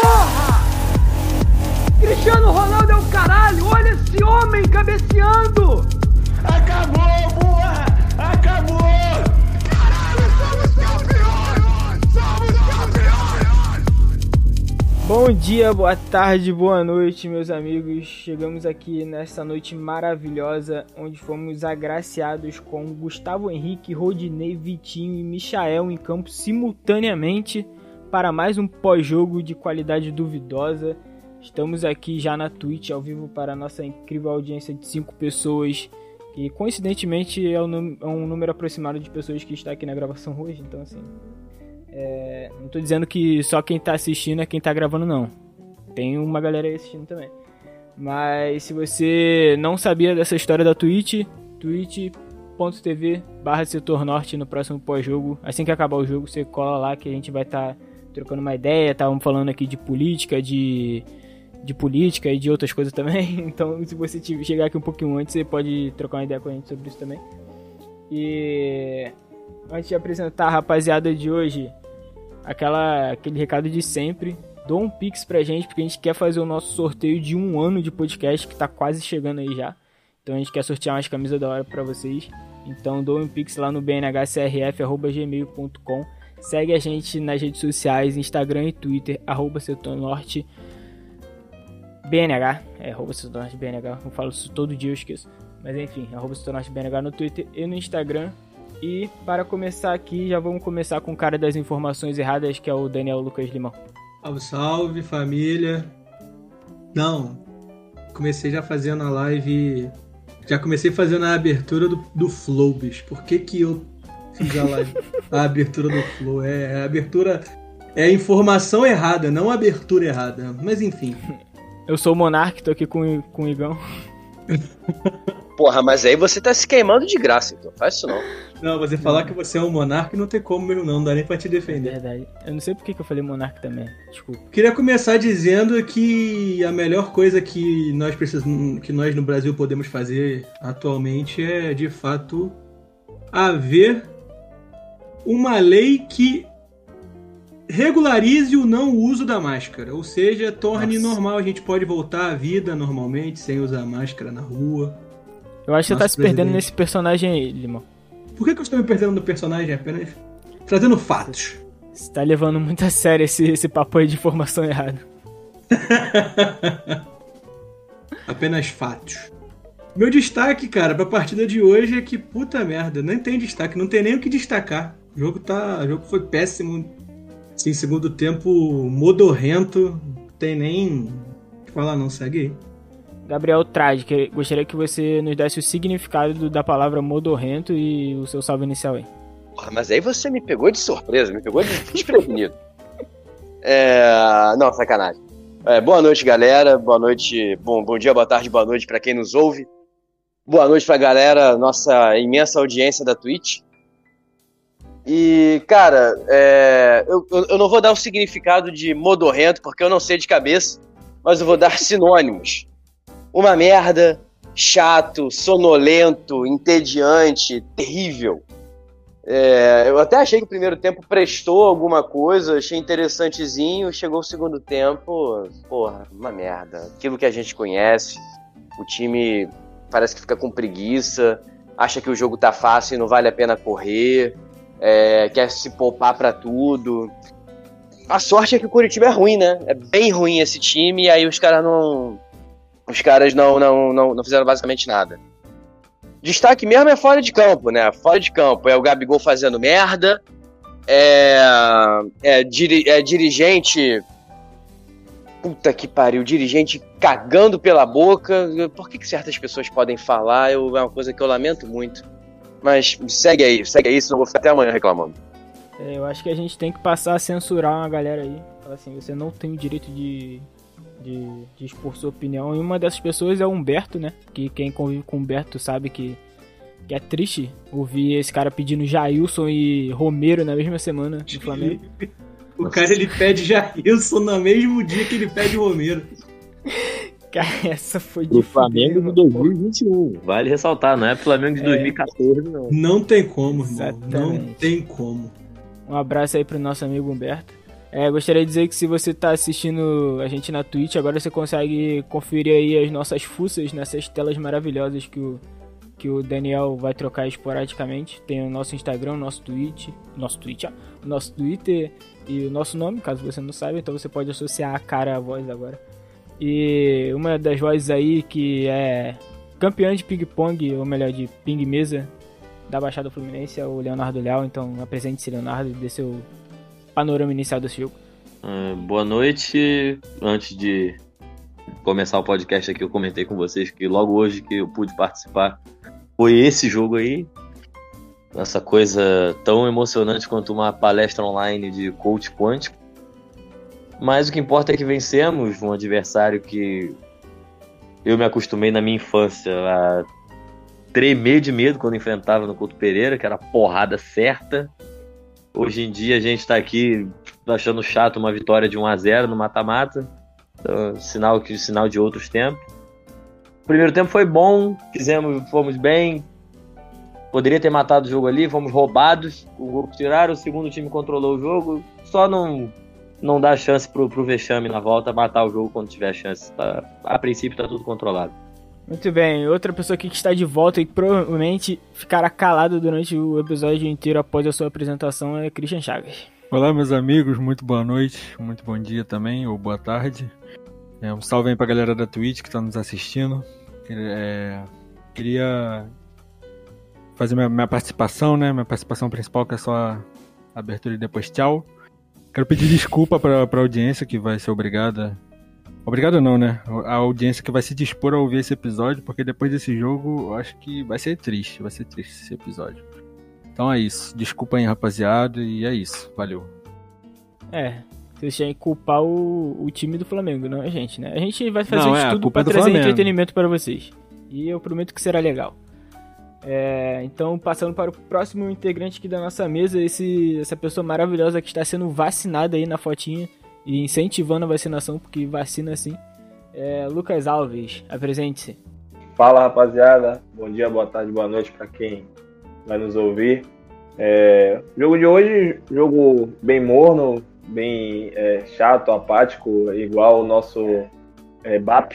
Porra! Cristiano Ronaldo é o caralho! Olha esse homem cabeceando! Acabou, Bom dia, boa tarde, boa noite, meus amigos. Chegamos aqui nessa noite maravilhosa, onde fomos agraciados com Gustavo Henrique, Rodinei, Vitinho e Michael em campo simultaneamente para mais um pós-jogo de qualidade duvidosa. Estamos aqui já na Twitch ao vivo para a nossa incrível audiência de 5 pessoas, que coincidentemente é é um número aproximado de pessoas que está aqui na gravação hoje, então assim. É, não tô dizendo que só quem tá assistindo é quem tá gravando, não. Tem uma galera aí assistindo também. Mas se você não sabia dessa história da Twitch, twitch.tv barra setor norte no próximo pós-jogo. Assim que acabar o jogo, você cola lá que a gente vai estar tá trocando uma ideia. Estávamos falando aqui de política, de, de política e de outras coisas também. Então se você chegar aqui um pouquinho antes, você pode trocar uma ideia com a gente sobre isso também. E antes de apresentar a rapaziada de hoje, aquela, aquele recado de sempre. Dou um pix pra gente, porque a gente quer fazer o nosso sorteio de um ano de podcast, que tá quase chegando aí já. Então a gente quer sortear umas camisas da hora pra vocês. Então dou um pix lá no bnhcrf.gmail.com. Segue a gente nas redes sociais, Instagram e Twitter, arroba Norte BNH, é arroba Norte BNH, eu falo isso todo dia, eu esqueço. Mas enfim, arroba Norte BNH no Twitter e no Instagram. E para começar aqui, já vamos começar com o cara das informações erradas, que é o Daniel Lucas Limão. Salve, salve, família. Não, comecei já fazendo a live. Já comecei fazendo a abertura do, do Flow, bicho. Por que que eu fiz a live? a abertura do Flow. É, é a abertura. É a informação errada, não a abertura errada. Mas enfim. Eu sou o Monark, tô aqui com, com o Igão. Porra, mas aí você tá se queimando de graça, então. Faz isso não. Não, você falar que você é um monarca não tem como mesmo não, não dá nem pra te defender. É verdade. Eu não sei por que eu falei monarca também. Desculpa. Queria começar dizendo que a melhor coisa que nós precisamos, que nós no Brasil podemos fazer atualmente é, de fato, haver uma lei que regularize o não uso da máscara, ou seja, torne Nossa. normal, a gente pode voltar à vida normalmente sem usar máscara na rua. Eu acho que você tá se presidente. perdendo nesse personagem aí, Limão. Por que, que eu estou me perdendo no personagem apenas trazendo fatos? Você tá levando muito a sério esse, esse papo aí de informação errada. apenas fatos. Meu destaque, cara, pra partida de hoje é que, puta merda, nem tem destaque, não tem nem o que destacar. O jogo, tá, o jogo foi péssimo. Sim, segundo tempo, modorrento. Não tem nem o que falar, não. Segue aí. Gabriel Trade, que gostaria que você nos desse o significado da palavra modorrento e o seu salve inicial aí. Mas aí você me pegou de surpresa, me pegou de desprevenido. é... Não, sacanagem. É, boa noite, galera. Boa noite, bom, bom dia, boa tarde, boa noite para quem nos ouve. Boa noite pra galera, nossa imensa audiência da Twitch. E, cara, é... eu, eu não vou dar o significado de modorrento, porque eu não sei de cabeça, mas eu vou dar sinônimos uma merda, chato, sonolento, entediante, terrível. É, eu até achei que o primeiro tempo prestou alguma coisa, achei interessantezinho. Chegou o segundo tempo, porra, uma merda. Aquilo que a gente conhece, o time parece que fica com preguiça, acha que o jogo tá fácil e não vale a pena correr, é, quer se poupar para tudo. A sorte é que o Curitiba é ruim, né? É bem ruim esse time, e aí os caras não, os caras não, não, não, não fizeram basicamente nada. Destaque mesmo é fora de campo, né? Fora de campo é o Gabigol fazendo merda, é, é, diri, é dirigente. Puta que pariu, dirigente cagando pela boca. Por que, que certas pessoas podem falar? Eu, é uma coisa que eu lamento muito. Mas segue aí, segue aí, senão eu vou ficar até amanhã reclamando. É, eu acho que a gente tem que passar a censurar uma galera aí. Assim, você não tem o direito de de, de expor sua opinião. E uma dessas pessoas é o Humberto, né? Que quem convive com o Humberto sabe que, que é triste ouvir esse cara pedindo Jailson e Romero na mesma semana no Flamengo. o cara ele pede Jailson no mesmo dia que ele pede Romero. Cara, essa foi de Flamengo de fuder, 2021. Vale ressaltar, não é Flamengo de É. 2014, não. Não tem como, irmão. Não Exatamente. tem como. Um abraço aí pro nosso amigo Humberto. É, gostaria de dizer que se você tá assistindo a gente na Twitch, agora você consegue conferir aí as nossas fuças nessas telas maravilhosas que o, que o Daniel vai trocar esporadicamente. Tem o nosso Instagram, o nosso Twitch, nosso Twitch, nosso Twitter e o nosso nome, caso você não saiba, então você pode associar a cara à voz agora. E uma das vozes aí que é campeã de ping-pong, ou melhor, de ping-mesa da Baixada Fluminense é o Leonardo Leal, então apresente-se Leonardo dê seu panorama inicial desse jogo. Ah, boa noite. Antes de começar o podcast aqui, eu comentei com vocês que logo hoje que eu pude participar foi esse jogo aí. Essa coisa tão emocionante quanto uma palestra online de coach quântico. Mas o que importa é que vencemos um adversário que eu me acostumei na minha infância a tremer de medo quando enfrentava no Couto Pereira, que era porrada certa. Hoje em dia a gente tá aqui achando chato uma vitória de 1 a 0 no mata-mata. Então, sinal que sinal de outros tempos. O primeiro tempo foi bom, fizemos, fomos bem. Poderia ter matado o jogo ali, fomos roubados, o que tiraram, o segundo time controlou o jogo. Só não não dá chance pro, pro vexame na volta matar o jogo quando tiver chance. Tá- a princípio tá tudo controlado. Muito bem, outra pessoa aqui que está de volta e provavelmente ficará calado durante o episódio inteiro após a sua apresentação é Christian Chagas. Olá, meus amigos, muito boa noite, muito bom dia também, ou boa tarde. É, um salve aí pra galera da Twitch que tá nos assistindo. É, queria fazer minha, minha participação, né? Minha participação principal, que é só a abertura e depois tchau. Quero pedir desculpa pra, pra audiência que vai ser obrigada. Obrigado não, né? A audiência que vai se dispor a ouvir esse episódio, porque depois desse jogo eu acho que vai ser triste, vai ser triste esse episódio. Então é isso. Desculpa aí, rapaziada, e é isso. Valeu. É, vocês têm que culpar o, o time do Flamengo, não a gente, né? A gente vai fazer Não, de é, tudo pra é do trazer Flamengo. entretenimento para vocês. E eu prometo que será legal. É, então, passando para o próximo integrante aqui da nossa mesa, esse, essa pessoa maravilhosa que está sendo vacinada aí na fotinha e incentivando a vacinação, porque vacina sim. É Lucas Alves, apresente-se. Fala rapaziada, bom dia, boa tarde, boa noite para quem vai nos ouvir. É, jogo de hoje, jogo bem morno, bem é, chato, apático, igual o nosso é, BAP.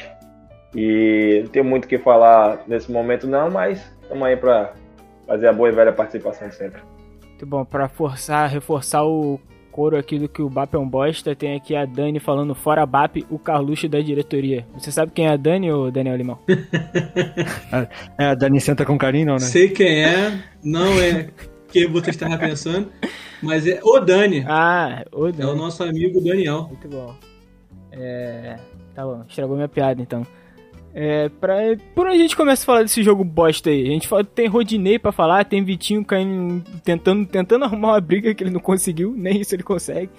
E não tem muito o que falar nesse momento não, mas estamos aí para fazer a boa e velha participação de sempre. Muito bom, para forçar, reforçar o coro aqui do que o BAP é um bosta, tem aqui a Dani falando fora BAP, o Carluxo da diretoria. Você sabe quem é a Dani ou Daniel Limão? É, a Dani senta com carinho, não, né? Sei quem é, não é quem você estava pensando, mas é o Dani. Ah, o É Dani. o nosso amigo Daniel. Muito bom. É. Tá bom, estragou minha piada então. É, pra... Por onde a gente começa a falar desse jogo bosta aí? A gente fala, tem Rodinei pra falar, tem Vitinho caindo, tentando, tentando arrumar uma briga que ele não conseguiu, nem isso ele consegue.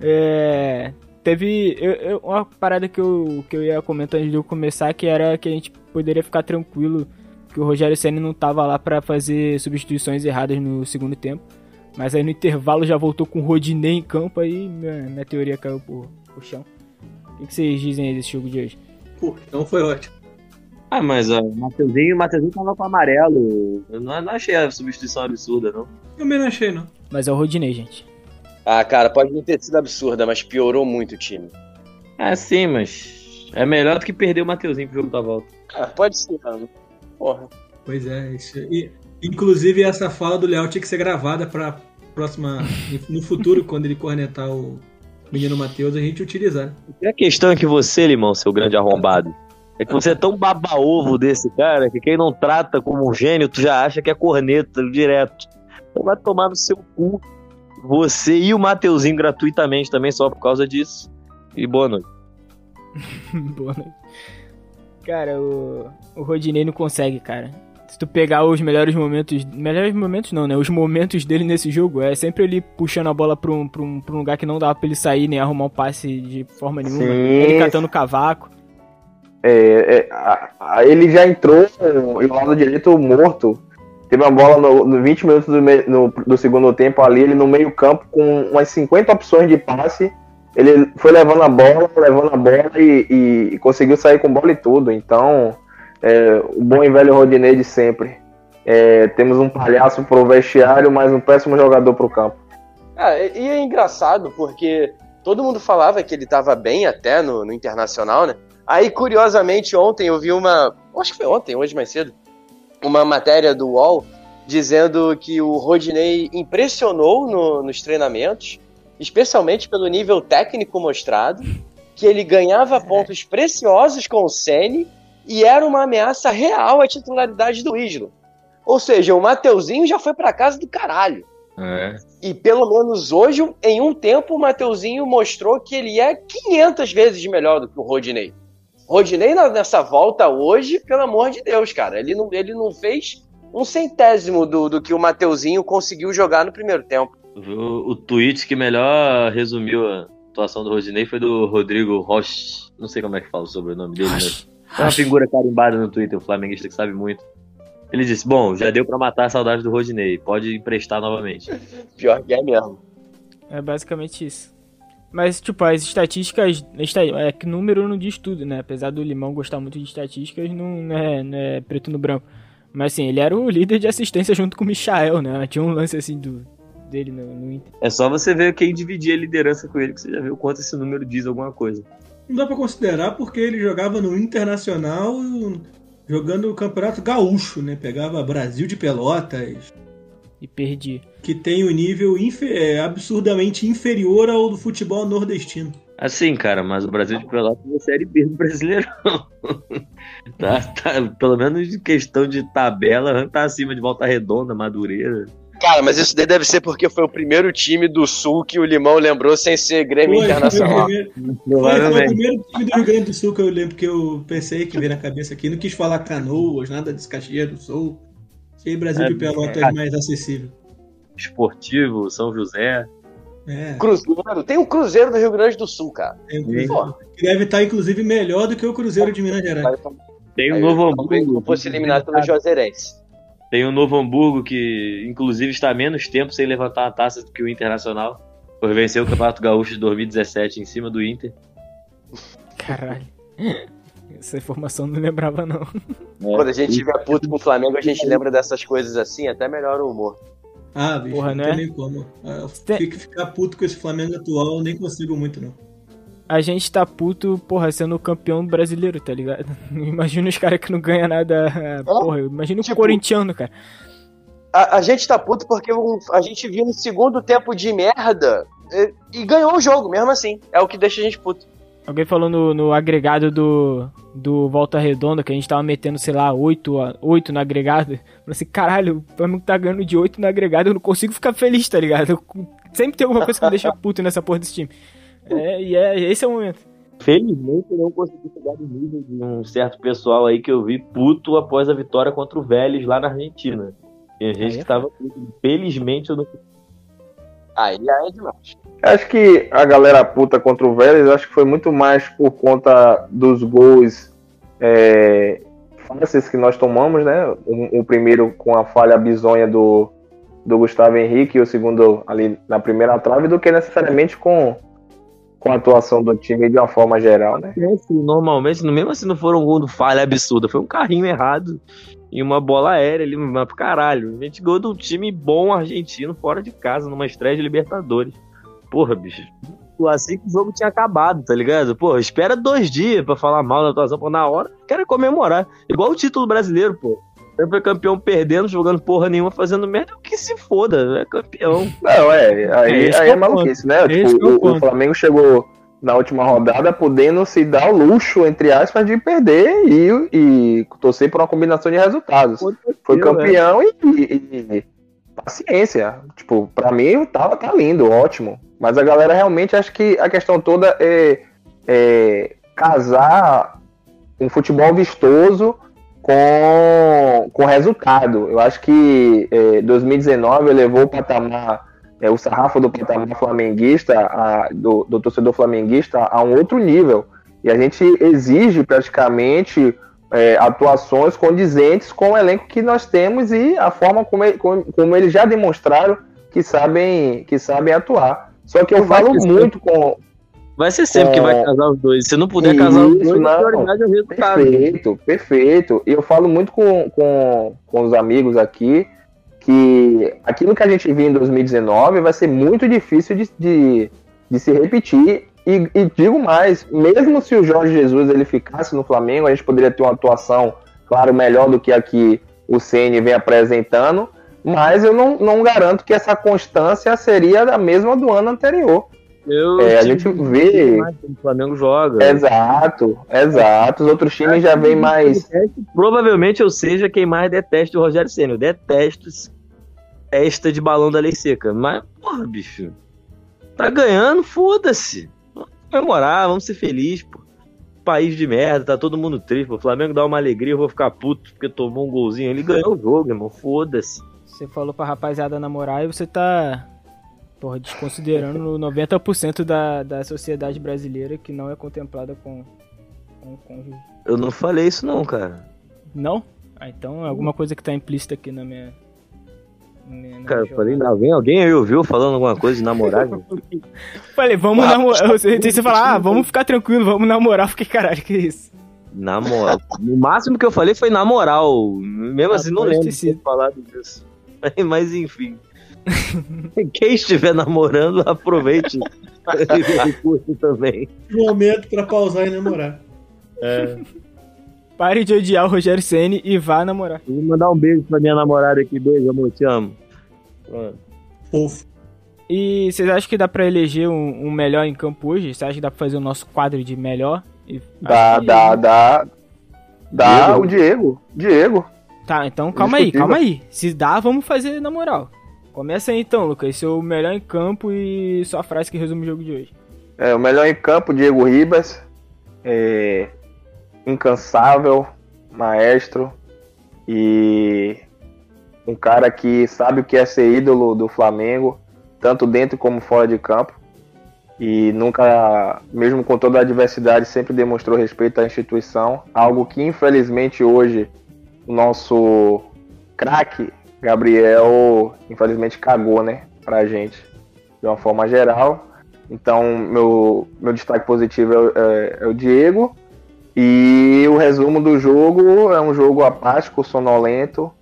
É, Teve eu- eu- uma parada que eu, que eu ia comentar antes de eu começar, que era que a gente poderia ficar tranquilo que o Rogério Senna não tava lá pra fazer substituições erradas no segundo tempo. Mas aí no intervalo já voltou com o Rodinei em campo, aí minha, minha teoria caiu por, por chão. O que, que vocês dizem aí desse jogo de hoje? Pô, então foi ótimo. Ah, mas ó, o Mateuzinho, o Mateuzinho tava com amarelo. Eu não, não achei a substituição absurda, não. Também não achei, não. Mas é o Rodinei, gente. Ah, cara, pode não ter sido absurda, mas piorou muito o time. Ah, sim, mas é melhor do que perder o Mateuzinho pro jogo da volta. Ah, pode ser, mano. Porra. Pois é, isso. E, inclusive essa fala do Léo tinha que ser gravada pra próxima. No futuro, quando ele cornetar o menino Matheus, a gente utilizar. E a questão é que você, Limão, seu grande arrombado, é que você é tão baba-ovo desse cara que quem não trata como um gênio, tu já acha que é corneta direto. Então vai tomar no seu cu. Você e o Mateuzinho gratuitamente também, só por causa disso. E boa noite. Boa noite. Cara, o, o Rodinei não consegue, cara. Se tu pegar os melhores momentos. Melhores momentos não, né? Os momentos dele nesse jogo é sempre ele puxando a bola pra um, pra um, pra um lugar que não dava pra ele sair nem arrumar um passe de forma nenhuma. Sim. Ele catando cavaco. É, é, a- a- ele já entrou e o lado direito morto. Teve uma bola no, no 20 minutos do, me- no- do segundo tempo ali, ele no meio campo com umas 50 opções de passe ele foi levando a bola, levando a bola e, e- e conseguiu sair com bola e tudo. Então, é, o bom e velho Rodinei de sempre. É, temos um palhaço pro vestiário, mas um péssimo jogador pro campo. Ah, e é engraçado porque todo mundo falava que ele tava bem até no, no Internacional, né? Aí, curiosamente, ontem eu vi uma. Acho que foi ontem, hoje mais cedo. Uma matéria do UOL dizendo que o Rodinei impressionou no- nos treinamentos, especialmente pelo nível técnico mostrado, que ele ganhava pontos preciosos com o Ceni e era uma ameaça real à titularidade do Isla. Ou seja, o Mateuzinho já foi pra casa do caralho. É. E pelo menos hoje, em um tempo, o Mateuzinho mostrou que ele é 500 vezes melhor do que o Rodinei. Rodinei nessa volta hoje, pelo amor de Deus, cara, ele não, ele não fez um centésimo do, do que o Mateuzinho conseguiu jogar no primeiro tempo. O, o tweet que melhor resumiu a atuação do Rodinei foi do Rodrigo Roche. Não sei como é que fala o sobrenome dele, mas é uma figura carimbada no Twitter, um flamenguista que sabe muito. Ele disse: Bom, já deu pra matar a saudade do Rodinei, pode emprestar novamente. Pior que é mesmo. É basicamente isso. Mas, tipo, as estatísticas. esta- É que número não diz tudo, né? Apesar do Limão gostar muito de estatísticas, não, é, não é preto no branco. Mas, assim, ele era o líder de assistência junto com o Michael, né? Tinha um lance, assim, do, dele no, no Inter. É só você ver quem dividia a liderança com ele, que você já viu o quanto esse número diz alguma coisa. Não dá pra considerar porque ele jogava no Internacional, jogando o Campeonato Gaúcho, né? Pegava Brasil de Pelotas, E perdi. que tem um nível infe- é, absurdamente inferior ao do futebol nordestino. Assim, cara, mas o Brasil de Pelotas é a Série B do Brasileirão. tá, tá, pelo menos em questão de tabela, tá acima de Volta Redonda, Madureira. Cara, mas isso daí deve ser porque foi o primeiro time do Sul que o Limão lembrou sem ser Grêmio Foi, foi, Internacional. primeiro, foi, foi o primeiro time do Rio Grande do Sul que eu lembro que eu pensei que veio na cabeça aqui. Não quis falar Canoas, nada de Caxias do Sul. Achei Brasil É, de Pelotas é. mais acessível. Esportivo, São José. É, Cruzeiro, tem um Cruzeiro do Rio Grande do Sul, cara. tem um. Cruzeiro que deve estar, inclusive, melhor do que o Cruzeiro de Minas Gerais. Tem o Aí, Novo Hamburgo. não fosse eliminado pelo Juazeirense. Tem o Novo Hamburgo, que inclusive está há menos tempo sem levantar a taça do que o Internacional. Por vencer o Campeonato Gaúcho de 2017 em cima do Inter. Caralho. Essa informação não lembrava, não. Quando a gente tiver puto com o Flamengo, a gente lembra dessas coisas assim, até melhora o humor. Ah, bicho, Porra, não né? tem nem como. Ah, Eu Tem- fico ficar puto com esse Flamengo atual, eu nem consigo muito, não. A gente tá puto, porra, sendo campeão brasileiro, tá ligado? Imagina os caras que não ganham nada. Porra, imagina o tipo- corintiano, cara. A, a gente tá puto porque um- a gente viu um segundo tempo de merda e, e ganhou o jogo, mesmo assim. É o que deixa a gente puto. Alguém falou no, no agregado do, do Volta Redonda que a gente tava metendo, sei lá, 8, a- 8 no agregado. Falei assim, caralho, o Flamengo tá ganhando de 8 no agregado, eu não consigo ficar feliz, tá ligado? Eu- sempre tem alguma coisa que me deixa puto nessa porra desse time. É, e é, esse é o momento. Felizmente eu não consegui chegar no nível de um certo pessoal aí que eu vi puto após a vitória contra o Vélez lá na Argentina. Tem gente é que tava puto. Felizmente eu não Aí é demais. Acho que a galera puta contra o Vélez, acho que foi muito mais por conta dos gols é, fáceis que nós tomamos, né? O, o primeiro com a falha bizonha do, do Gustavo Henrique e o segundo ali na primeira trave, do que necessariamente com, com a atuação do time de uma forma geral, né? normalmente, no- mesmo assim não foram um gol do falha absurda, foi um carrinho errado e uma bola aérea ali, mas pro caralho. A gente ganhou de um time bom argentino fora de casa, numa estreia de Libertadores. Porra, bicho. Assim que o jogo tinha acabado, tá ligado? Porra, espera dois dias pra falar mal da atuação, pô, na hora, quero comemorar. Igual o título brasileiro, pô. Sempre campeão perdendo, jogando porra nenhuma, fazendo merda, que se foda, é campeão. Não, é, aí, É, aí é é o maluquice, né? Esse Tipo, é o o, o. Flamengo chegou na última rodada podendo se dar o luxo, entre aspas, de perder e, e torcer por uma combinação de resultados. Foi campeão e, e- e paciência. Tipo, pra mim tava tá lindo, ótimo. Mas a galera realmente acha que a questão toda é, é casar um futebol vistoso com, com resultado. Eu acho que é, 2019 elevou o patamar, é, o sarrafo do patamar flamenguista, a- do, do torcedor flamenguista, a um outro nível. E a gente exige praticamente é, atuações condizentes com o elenco que nós temos e a forma como, ele- como, como eles já demonstraram que sabem, que sabem atuar. Só que eu Vai falo que muito com. Vai ser sempre que É. vai casar os dois. Se não puder casar os Isso, dois, não. a prioridade é o resultado. Perfeito, perfeito. E eu falo muito com, com, com os amigos aqui que aquilo que a gente viu em 2019 vai ser muito difícil de, de, de se repetir. E, e digo mais, mesmo se o Jorge Jesus ele ficasse no Flamengo, a gente poderia ter uma atuação, claro, melhor do que a que o Ceni vem apresentando, mas eu não, não garanto que essa constância seria a mesma do ano anterior. Eu É, a gente vê- O Flamengo joga. Exato, exato. Os outros times já vêm mais. Provavelmente eu seja quem mais detesta o Rogério Senna. Eu detesto testa de balão da lei seca. Mas, porra, bicho. Tá ganhando, foda-se. Vamos comemorar, vamos ser felizes, pô. País de merda, tá todo mundo triste. pô. O Flamengo dá uma alegria, eu vou ficar puto porque tomou um golzinho. Ele ganhou o jogo, irmão. Foda-se. Você falou pra rapaziada namorar e você tá, porra, desconsiderando 90% da, da sociedade brasileira que não é contemplada com, com o cônjuge. Eu não falei isso, não, cara. Não? Ah, então é alguma coisa que tá implícita aqui na minha. Minha- na Cara, eu falei, jogada. alguém, alguém aí ouviu falando alguma coisa de namorar? Falei, vamos namorar. Você, você fala, ah, vamos ficar tranquilo, vamos namorar. Fiquei, caralho, que isso? Na moral. No máximo que eu falei foi na moral. Mesmo Ah, assim, não lembro de ter falado disso. Mas enfim. Quem estiver namorando, aproveite esse recurso também. Momento pra pausar e namorar. Pare de odiar o Rogério Ceni e vá namorar. Vou mandar um beijo pra minha namorada aqui. Beijo, amor, te amo. Pronto. Fofo. E vocês acham que dá pra eleger um, um melhor em campo hoje? Você acha que dá pra fazer o nosso quadro de melhor? E- Dá, que- dá, dá. Dá Diego? o Diego. Diego. Tá, então calma aí, calma aí. Se dá, vamos fazer na moral. Começa aí então, Lucas. Seu melhor em campo e sua frase que resume o jogo de hoje. É, o melhor em campo, Diego Ribas. É, incansável, maestro. E um cara que sabe o que é ser ídolo do Flamengo, tanto dentro como fora de campo. E nunca, mesmo com toda a adversidade, sempre demonstrou respeito à instituição. Algo que infelizmente hoje o nosso craque Gabriel, infelizmente, cagou, né, pra gente, de uma forma geral. Então, meu, meu destaque positivo é, é- é o Diego. E o resumo do jogo é um jogo apático, sonolento,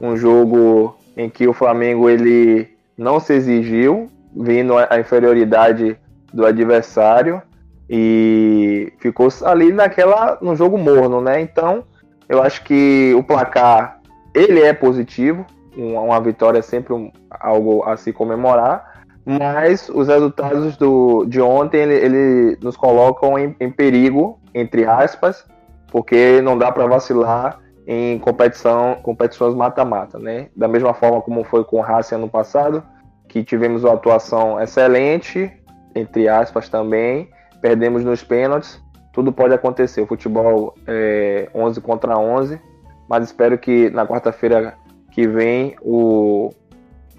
um jogo em que o Flamengo ele não se exigiu, vindo a inferioridade do adversário e ficou ali naquela no jogo morno, né? Então, eu acho que o placar ele é positivo, uma, uma vitória é sempre um- algo a se comemorar, mas os resultados do, de ontem ele, ele nos colocam em, em perigo, entre aspas, porque não dá para vacilar em competição, competições mata-mata, né? Da mesma forma como foi com o Racing ano passado, que tivemos uma atuação excelente, entre aspas também, perdemos nos pênaltis, tudo pode acontecer. O futebol é 11 contra 11, mas espero que na quarta-feira que vem o,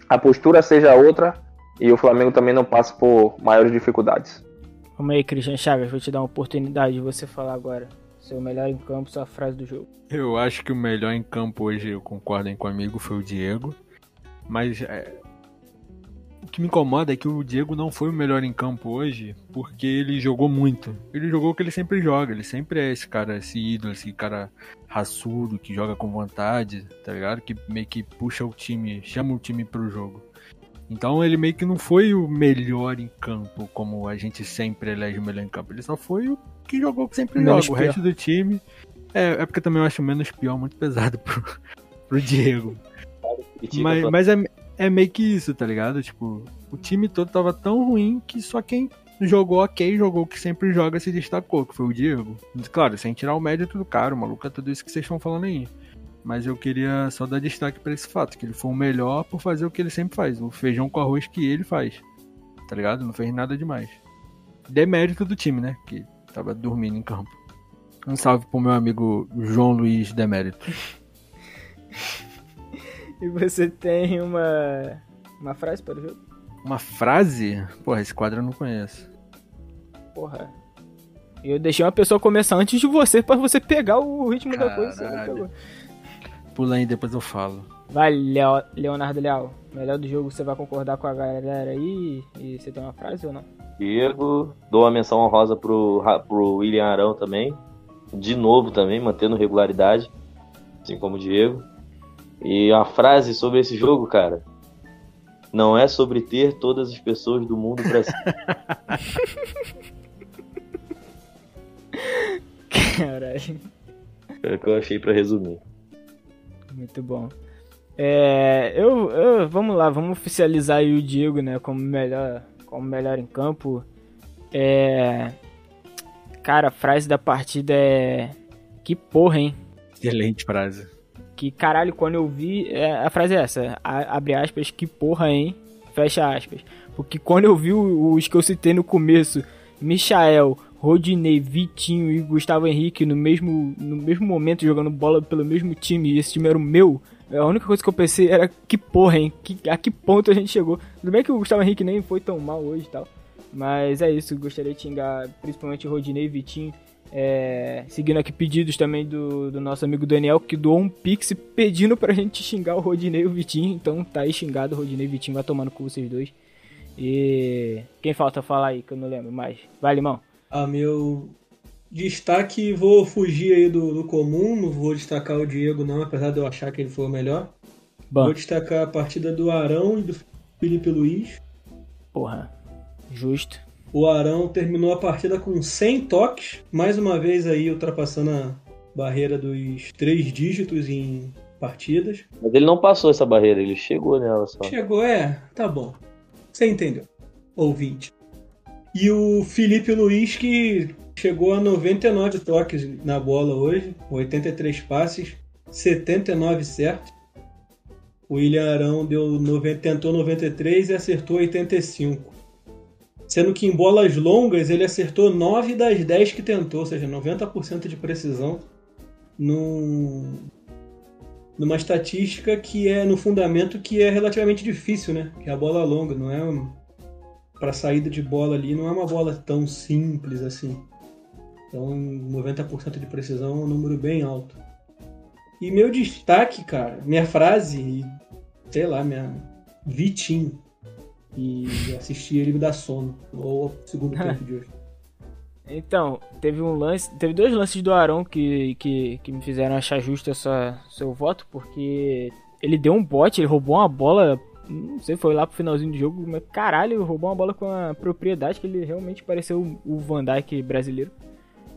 a postura seja outra e o Flamengo também não passe por maiores dificuldades. Calma aí, Christian Chagas, vou te dar uma oportunidade de você falar agora. Seu melhor em campo, sua frase do jogo. Eu acho que o melhor em campo hoje, eu concordem comigo, foi o Diego. Mas é, o que me incomoda é que o Diego não foi o melhor em campo hoje porque ele jogou muito. Ele jogou o que ele sempre joga. Ele sempre é esse cara, esse ídolo, esse cara raçudo, que joga com vontade, tá ligado? Que meio que puxa o time, chama o time pro jogo. Então ele meio que não foi o melhor em campo, como a gente sempre elege o melhor em campo. Ele só foi o que jogou que sempre Menos joga. O resto do time. É, é porque também eu acho menos pior muito pesado pro, pro Diego. Mas, mas é, é meio que isso, tá ligado? Tipo, o time todo tava tão ruim que só quem jogou ok, jogou o que sempre joga, se destacou, que foi o Diego. Claro, sem tirar o mérito do cara, o maluco é tudo isso que vocês estão falando aí. Mas eu queria só dar destaque pra esse fato, que ele foi o melhor por fazer o que ele sempre faz, o feijão com arroz que ele faz. Tá ligado? Não fez nada demais. Demérito do time, né? Que tava dormindo em campo. Um salve pro meu amigo João Luiz Demérito. E você tem uma, uma frase para o jogo? Uma frase? Porra, esse quadro eu não conheço. Porra. Eu deixei uma pessoa começar antes de você pra você pegar o ritmo da coisa. Pula aí, depois eu falo. Vai, Leo- Leonardo Leal. Melhor do jogo, você vai concordar com a galera aí? E você tem uma frase ou não? Diego, dou uma menção honrosa pro, pro William Arão também. De novo também, mantendo regularidade, assim como o Diego. E a frase sobre esse jogo, cara, não é sobre ter todas as pessoas do mundo pra si. Caralho. É o que eu achei pra resumir. Muito bom. É, eu, eu- vamos lá, vamos oficializar o Diego, né, como melhor, como melhor em campo. É, cara, a frase da partida é que porra, hein? Excelente frase. Que caralho, quando eu vi, é, a frase é essa, a- abre aspas, que porra, hein? Fecha aspas. Porque quando eu vi os que eu citei no começo, Michael, Rodinei, Vitinho e Gustavo Henrique no mesmo, no mesmo momento jogando bola pelo mesmo time, e esse time era o meu, a única coisa que eu pensei era que porra, hein? Que, a que ponto a gente chegou? Tudo bem que o Gustavo Henrique nem foi tão mal hoje e tal. Mas é isso, gostaria de xingar principalmente Rodinei e Vitinho. É, seguindo aqui pedidos também do, do nosso amigo Daniel, que doou um pix pedindo pra gente xingar o Rodinei e o Vitinho. Então tá aí xingado, Rodinei e Vitinho vai tomando com vocês dois. E quem falta falar aí, que eu não lembro mais. Vai, Limão. A meu destaque, vou fugir aí do, do comum, não vou destacar o Diego não, apesar de eu achar que ele foi o melhor. Bom, Vou destacar a partida do Arão e do Felipe Luiz. porra, justo. O Arão terminou a partida com 100 toques, mais uma vez aí ultrapassando a barreira dos três dígitos em partidas. Mas ele não passou essa barreira, ele chegou nela só. Chegou, é, tá bom. Você entendeu, ouvinte. E o Felipe Luiz que chegou a 99 toques na bola hoje, 83 passes, 79 certos. O William Arão deu 90, tentou 93 e acertou 85. Sendo que em bolas longas ele acertou 9 das 10 que tentou, ou seja, 90% de precisão. Num, numa estatística que é no fundamento que é relativamente difícil, né? Que é a bola longa, não é um, para saída de bola ali, não é uma bola tão simples assim. Então, 90% de precisão é um número bem alto. E meu destaque, cara, minha frase, sei lá, minha Vitinho. E assistir ele me dá sono. Ou ao segundo tempo de hoje. Então, teve um lance, teve dois lances do Arão que, que, que me fizeram achar justo essa, seu voto, porque ele deu um bote, ele roubou uma bola, não sei, foi lá pro finalzinho do jogo, mas caralho, roubou uma bola com a propriedade que ele realmente pareceu o Van Dijk brasileiro.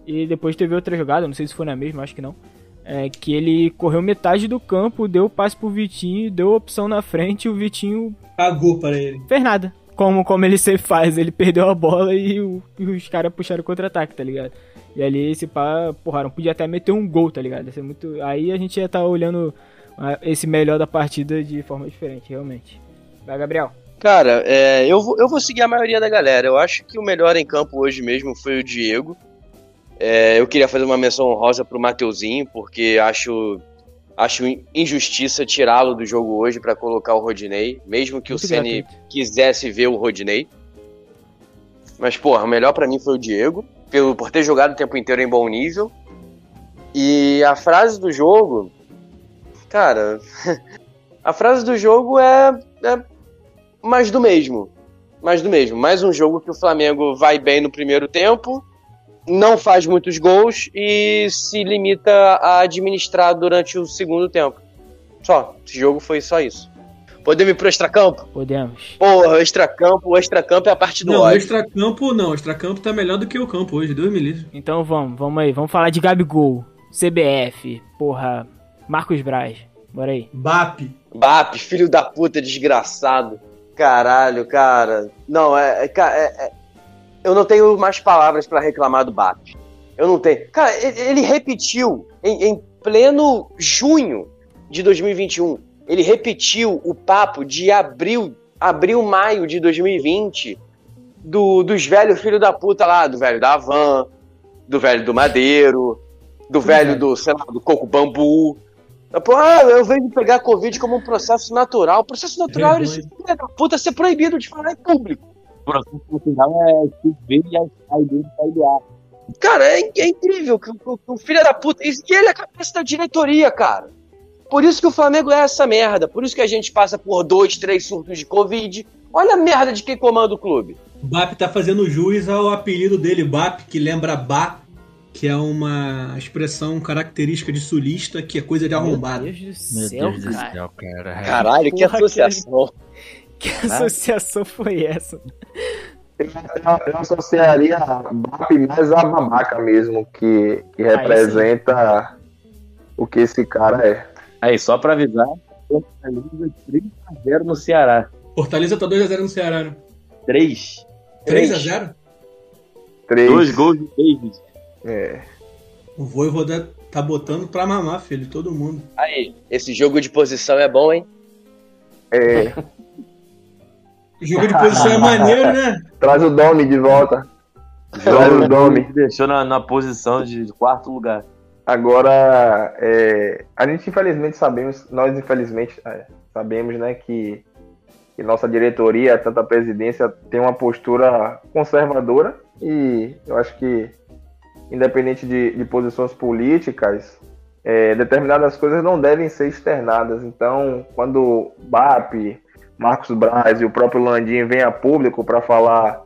E depois teve outra jogada, não sei se foi na mesma, acho que não. É, que ele correu metade do campo, deu o passe pro Vitinho, deu a opção na frente e o Vitinho Cagou para ele. fez nada. Como, como ele sempre faz, ele perdeu a bola e, o- e os caras puxaram o contra-ataque, tá ligado? E ali esse pá, porra, não podia até meter um gol, tá ligado? Ia ser muito... Aí a gente ia estar olhando ah, esse melhor da partida de forma diferente, realmente. Vai, Gabriel. Cara, é, eu, vou, eu vou seguir a maioria da galera. Eu acho que o melhor em campo hoje mesmo foi o Diego. É, eu queria fazer uma menção honrosa pro Mateuzinho, porque acho, acho injustiça tirá-lo do jogo hoje pra colocar o Rodinei, mesmo que Muito o Ceni quisesse ver o Rodinei. Mas, porra, o melhor pra mim foi o Diego, pelo, por ter jogado o tempo inteiro em bom nível. E a frase do jogo. Cara, a frase do jogo é, é mais do mesmo. Mais do mesmo. Mais um jogo que o Flamengo vai bem no primeiro tempo, não faz muitos gols e se limita a administrar durante o segundo tempo. Só. Esse jogo foi só isso. Podemos ir pro extracampo? Podemos. Porra, o extracampo, o extracampo é a parte do Não, o ódio. extracampo não. O extracampo tá melhor do que o campo hoje, Deus me livre. Então vamos, vamos aí. Vamos falar de Gabigol, CBF, porra, Marcos Braz. Bora aí. BAP. BAP, filho da puta, desgraçado. Caralho, cara. Não, é. é, é- é- eu não tenho mais palavras pra reclamar do BAP. Eu não tenho. Cara, ele, ele repetiu em, em pleno junho de 2021. Ele repetiu o papo de abril, abril, maio de 2020 do, dos velhos filhos da puta lá, do velho da Van, do velho do Madeiro, do velho do, sei lá, do Coco Bambu. Ah, eu venho pegar Covid como um processo natural. O processo natural, ele, filho da puta, ser proibido de falar em público. O processo natural é se ver e sair dele sair do ar. Cara, é, é incrível que, o- que o filho da puta. E ele é a cabeça da diretoria, cara. Por isso que o Flamengo é essa merda. Por isso que a gente passa por dois, três surtos de Covid. Olha a merda de quem comanda o clube. O BAP tá fazendo jus ao apelido dele, BAP, que lembra Bá, que é uma expressão característica de sulista, que é coisa de arrombado. Meu Deus do céu, Deus do cara. céu, cara. Caralho, que Porra, associação. Que associação foi essa? Eu, eu associaria BAP mais a babaca mesmo, que, que representa o que esse cara é. Aí, só pra avisar, Fortaleza 3x0 no Ceará. Fortaleza tá 2x0 no Ceará, né? 3. 3x0? Três. Dois gols de David. É. O Voivoda tá botando pra mamar, filho, todo mundo. Aí, esse jogo de posição é bom, hein? É. O jogo de posição é maneiro, né? Traz o Domi de volta. Traz o Domi. deixou na, na posição de quarto lugar. Agora, é, a gente infelizmente sabemos, nós infelizmente é, sabemos, né, que, que nossa diretoria, tanto a presidência, tem uma postura conservadora e eu acho que, independente de, de posições políticas, é, determinadas coisas não devem ser externadas. Então, quando BAP, Marcos Braz e o próprio Landim vêm a público para falar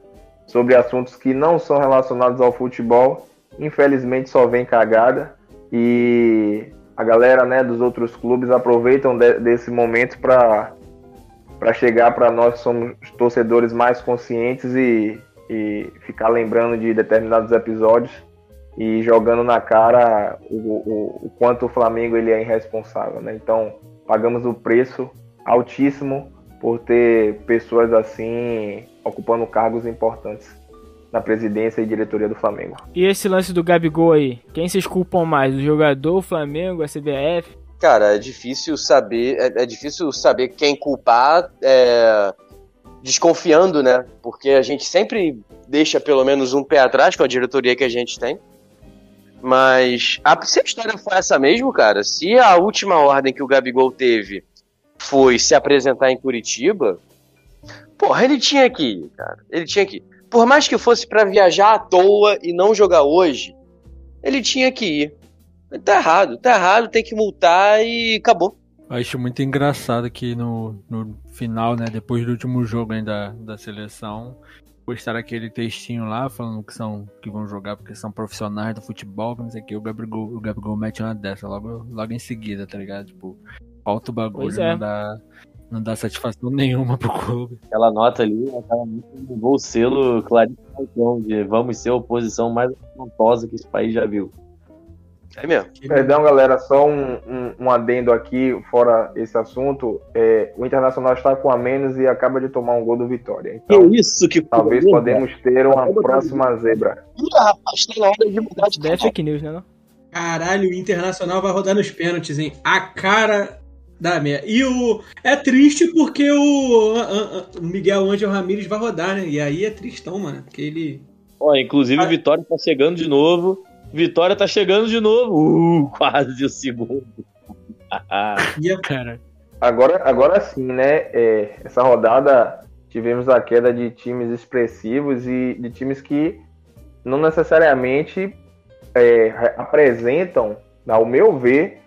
sobre assuntos que não são relacionados ao futebol, infelizmente só vem cagada e a galera né, dos outros clubes aproveitam de- desse momento para para chegar para nós que somos torcedores mais conscientes e, e ficar lembrando de determinados episódios e jogando na cara o, o, o quanto o Flamengo ele é irresponsável. Né? Então pagamos o preço altíssimo por ter pessoas assim ocupando cargos importantes na presidência e diretoria do Flamengo. E esse lance do Gabigol aí? Quem vocês culpam mais? O jogador, o Flamengo, a CBF? Cara, é difícil saber, é, é difícil saber quem culpar, é, desconfiando, né? Porque a gente sempre deixa pelo menos um pé atrás com a diretoria que a gente tem. Mas a, se a história for essa mesmo, cara, se a última ordem que o Gabigol teve foi se apresentar em Curitiba, porra, ele tinha que ir, cara. Ele tinha que ir. Por mais que fosse pra viajar à toa e não jogar hoje, ele tinha que ir. Tá errado, tá errado, tem que multar e acabou. Acho muito engraçado que no, no final, né, depois do último jogo ainda da seleção, postaram aquele textinho lá falando que são que vão jogar porque são profissionais do futebol, que não sei o que, o Gabigol, o Gabigol mete uma dessa logo, logo em seguida, tá ligado? Tipo, falta o bagulho, é. não dá não dá satisfação nenhuma pro clube. Aquela nota ali, aquela nota levou o selo claríssimo de vamos ser a oposição mais afrontosa que esse país já viu. É mesmo. Perdão, galera, só um, um, um adendo aqui, fora esse assunto. É, o Internacional está com a menos e acaba de tomar um gol do Vitória. Então, que isso que talvez porra. podemos ter uma próxima zebra. Ih, rapaz, na hora de mudar de Daí é fake news, né? Não? Caralho, o Internacional vai rodar nos pênaltis, hein? A cara da merda. E o. É triste porque o, o Miguel Ângelo Ramírez vai rodar, né? E aí é tristão, mano. Porque ele. Ó, inclusive o Vitória tá chegando de novo. Vitória tá chegando de novo. Uh, quase o segundo. ia Cara, Agora, agora sim, né? é, essa rodada tivemos a queda de times expressivos e de times que não necessariamente é, re- apresentam, ao meu ver,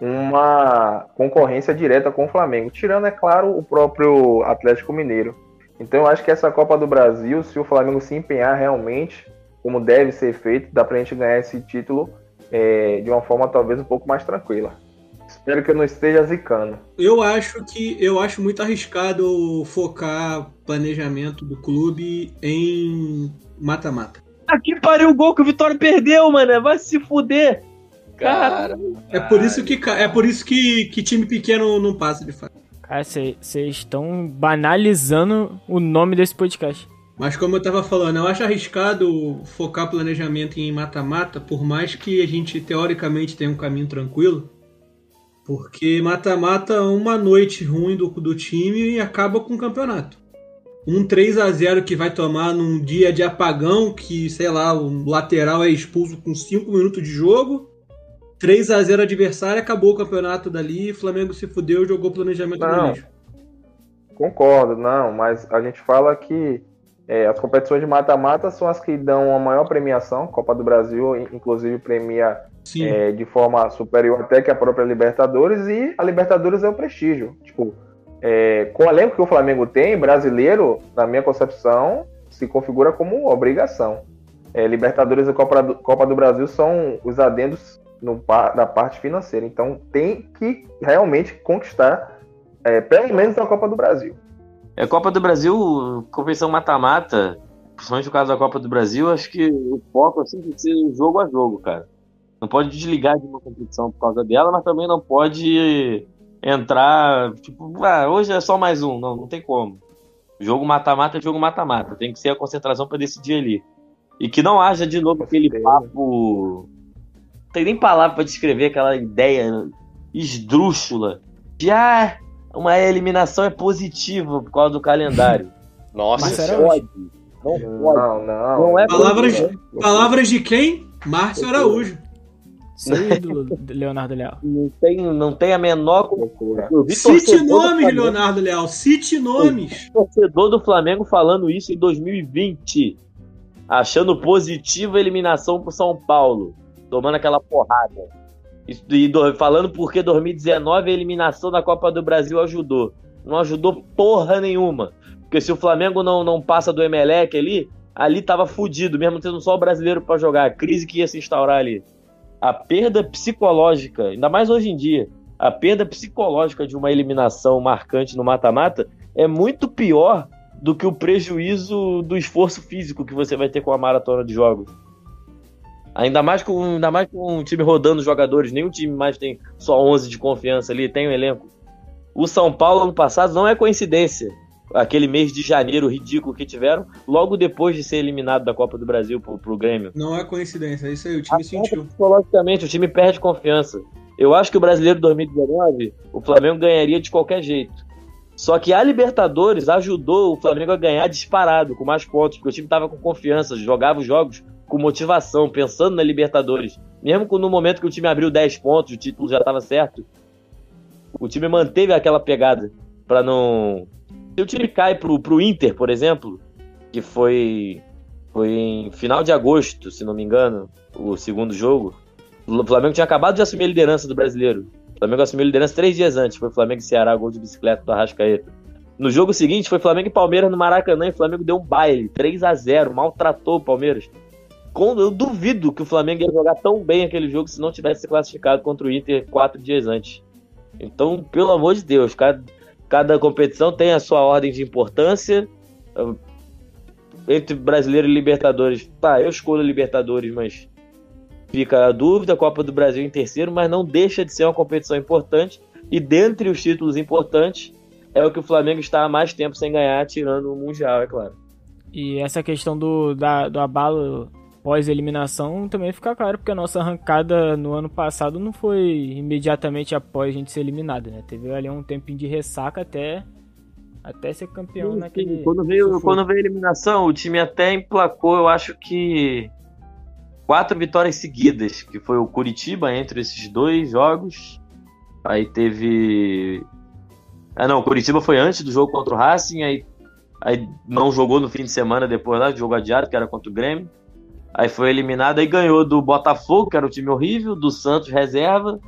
uma concorrência direta com o Flamengo, tirando, é claro, o próprio Atlético Mineiro. Então eu acho que essa Copa do Brasil, se o Flamengo se empenhar realmente, como deve ser feito, dá pra gente ganhar esse título é, de uma forma talvez um pouco mais tranquila. Espero que eu não esteja zicando. Eu acho que eu acho muito arriscado focar planejamento do clube em mata-mata. Aqui pariu o gol que o Vitória perdeu, mano. Vai se fuder. Cara, É por isso que é por isso que, que time pequeno não passa de fato. Cara, vocês estão banalizando o nome desse podcast. Mas como eu tava falando, eu acho arriscado focar planejamento em mata-mata, por mais que a gente teoricamente tenha um caminho tranquilo. Porque mata-mata, uma noite ruim do, do time e acaba com o campeonato. Um 3 a 0 que vai tomar num dia de apagão, que, sei lá, o lateral é expulso com 5 minutos de jogo. 3 a 0 adversário, acabou o campeonato dali, Flamengo se fudeu, jogou planejamento no Não. lixo. Concordo, não, mas a gente fala que é, as competições de mata-mata são as que dão a maior premiação. Copa do Brasil, in- inclusive, premia é, de forma superior até que a própria Libertadores, e a Libertadores é o prestígio. Tipo, é, com o elenco que o Flamengo tem, brasileiro, na minha concepção, se configura como obrigação. É, Libertadores e Copa do, Copa do Brasil são os adendos no, da parte financeira. Então tem que realmente conquistar é, pelo menos a Copa do Brasil. É Copa do Brasil, competição mata-mata, principalmente no caso da Copa do Brasil, acho que o foco assim, tem que ser jogo a jogo, cara. Não pode desligar de uma competição por causa dela, mas também não pode entrar, tipo, ah, hoje é só mais um. Não, não tem como. Jogo mata-mata é jogo mata-mata. Tem que ser a concentração para decidir ali. E que não haja de novo aquele papo. Não tem nem palavra para descrever aquela ideia esdrúxula de ah, uma eliminação é positiva por causa do calendário. Nossa, Mas era ódio. Não pode. Não, não. Não é Palavras, palavras de quem? Márcio Araújo. Seu ídolo, Leonardo Leal. Não tem, não tem a menor. Cite do nomes, Flamengo- Leonardo Leal. Cite nomes. torcedor do Flamengo falando isso em 2020, achando positiva a eliminação pro São Paulo, tomando aquela porrada. E do- falando porque 2019 a eliminação da Copa do Brasil ajudou. Não ajudou porra nenhuma. Porque se o Flamengo não, não passa do Emelec ali, ali tava fudido, mesmo tendo só o brasileiro pra jogar. A crise que ia se instaurar ali. A perda psicológica, ainda mais hoje em dia, a perda psicológica de uma eliminação marcante no mata-mata é muito pior do que o prejuízo do esforço físico que você vai ter com a maratona de jogos. Ainda mais com, ainda mais com um time rodando jogadores, nenhum time mais tem só 11 de confiança ali, tem um elenco. O São Paulo ano passado não é coincidência. Aquele mês de janeiro ridículo que tiveram, logo depois de ser eliminado da Copa do Brasil pro, pro Grêmio. Não é coincidência, é isso aí, o time sentiu. Psicologicamente, o time perde confiança. Eu acho que o brasileiro 2019, o Flamengo ganharia de qualquer jeito. Só que a Libertadores ajudou o Flamengo a ganhar disparado, com mais pontos, porque o time tava com confiança, jogava os jogos com motivação, pensando na Libertadores. Mesmo no momento que o time abriu 10 pontos, o título já estava certo, o time manteve aquela pegada para não. Se o time cai pro, pro Inter, por exemplo, que foi, foi em final de agosto, se não me engano, o segundo jogo, o Flamengo tinha acabado de assumir a liderança do brasileiro. O Flamengo assumiu a liderança três dias antes. Foi Flamengo e Ceará, gol de bicicleta do Arrascaeta. No jogo seguinte, foi Flamengo e Palmeiras no Maracanã e o Flamengo deu um baile, 3 a 0 maltratou o Palmeiras. Eu duvido que o Flamengo ia jogar tão bem aquele jogo se não tivesse se classificado contra o Inter quatro dias antes. Então, pelo amor de Deus, cada, cada competição tem a sua ordem de importância. Entre brasileiro e Libertadores, tá, eu escolho Libertadores, mas fica a dúvida. Copa do Brasil em terceiro, mas não deixa de ser uma competição importante. E dentre os títulos importantes, é o que o Flamengo está há mais tempo sem ganhar, tirando o Mundial, é claro. E essa questão do, da- do abalo pós-eliminação também fica claro, porque a nossa arrancada no ano passado não foi imediatamente após a gente ser eliminado, né? Teve ali um tempinho de ressaca até, até ser campeão Sim, naquele. sim. Quando veio, sufoco. quando veio a eliminação, o time até emplacou, eu acho que quatro vitórias seguidas, que foi o Curitiba entre esses dois jogos. Aí teve. Ah não, o Curitiba foi antes do jogo contra o Racing, aí, aí não jogou no fim de semana depois lá, jogo adiado, que era contra o Grêmio. Aí foi eliminado, aí ganhou do Botafogo, que era um time horrível, do Santos reserva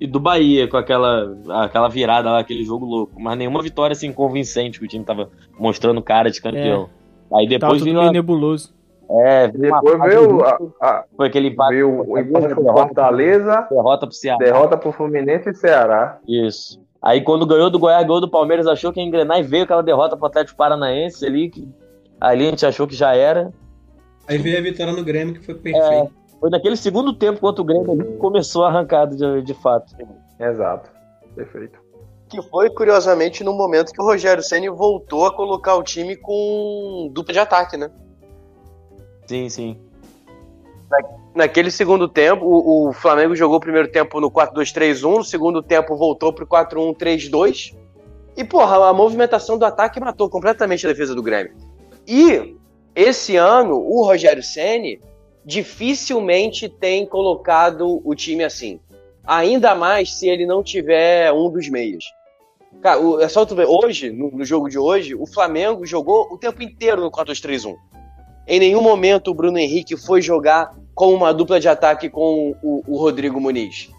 e do Bahia, com aquela, aquela virada lá, aquele jogo louco. Mas nenhuma vitória assim convincente, que o time tava mostrando cara de campeão. Aí Tava depois tudo veio, meio uma, nebuloso. é, Depois veio, a, a, foi aquele empate, veio o empate derrota, Fortaleza, derrota pro Ceará. derrota pro Fluminense e Ceará. Isso. Aí quando ganhou do Goiás, ganhou do Palmeiras, achou que ia engrenar e veio aquela derrota pro Atlético Paranaense ali, que ali a gente achou que já era. Aí veio a vitória no Grêmio, que foi perfeito. Foi naquele segundo tempo contra o Grêmio ali que começou a arrancada de, de fato. Exato. Perfeito. Que foi, curiosamente, no momento que o Rogério Ceni voltou a colocar o time com dupla de ataque, né? Sim, sim. Naquele segundo tempo, o, o Flamengo jogou o primeiro tempo no 4-2-3-1, no segundo tempo voltou pro 4-1-3-2. E, porra, a movimentação do ataque matou completamente a defesa do Grêmio. E esse ano, o Rogério Ceni dificilmente tem colocado o time assim. Ainda mais se ele não tiver um dos meios. Cara, o- é só tu ver, hoje, no, no jogo de hoje, o Flamengo jogou o tempo inteiro no 4-2-3-1. Em nenhum momento o Bruno Henrique foi jogar com uma dupla de ataque com o, o Rodrigo Muniz.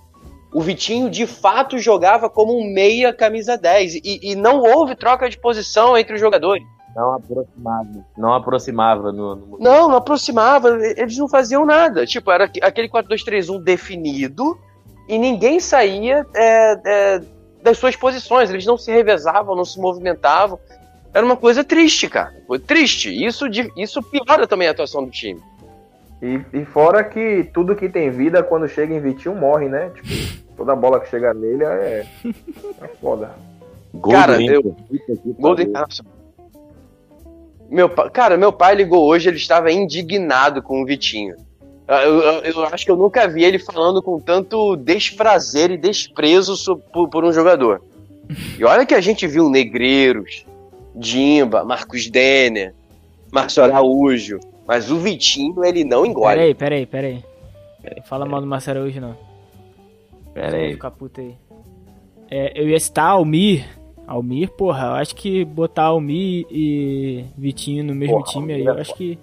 O Vitinho, de fato, jogava como um meia camisa 10. E, e não houve troca de posição entre os jogadores. Não aproximava. Não aproximava no, no... Não, não aproximava, eles não faziam nada. Tipo, era aquele 4-2-3-1 definido e ninguém saía é, é, das suas posições. Eles não se revezavam, não se movimentavam. Era uma coisa triste, cara. Foi triste. Isso, isso piora também a atuação do time. E, e fora que tudo que tem vida, quando chega em Vitinho, morre, né? Tipo, toda bola que chega nele é, é foda. Gol Cara, do Inter. eu- Gol do. Internacional. Meu, cara, meu pai ligou hoje, ele estava indignado com o Vitinho. Eu, eu- eu acho que eu nunca vi ele falando com tanto desprazer e desprezo por, por um jogador. E olha que a gente viu Negreiros, Dimba, Marcos Denner, Márcio Araújo. Mas o Vitinho, ele não engole. Peraí, peraí, peraí. Não fala mal do Marcelo hoje, não. Pera Vai aí. ficar puto aí. É, eu ia citar Almir. Almir, porra, eu acho que botar Almir e Vitinho no mesmo Porra, time aí, Almir é eu acho que.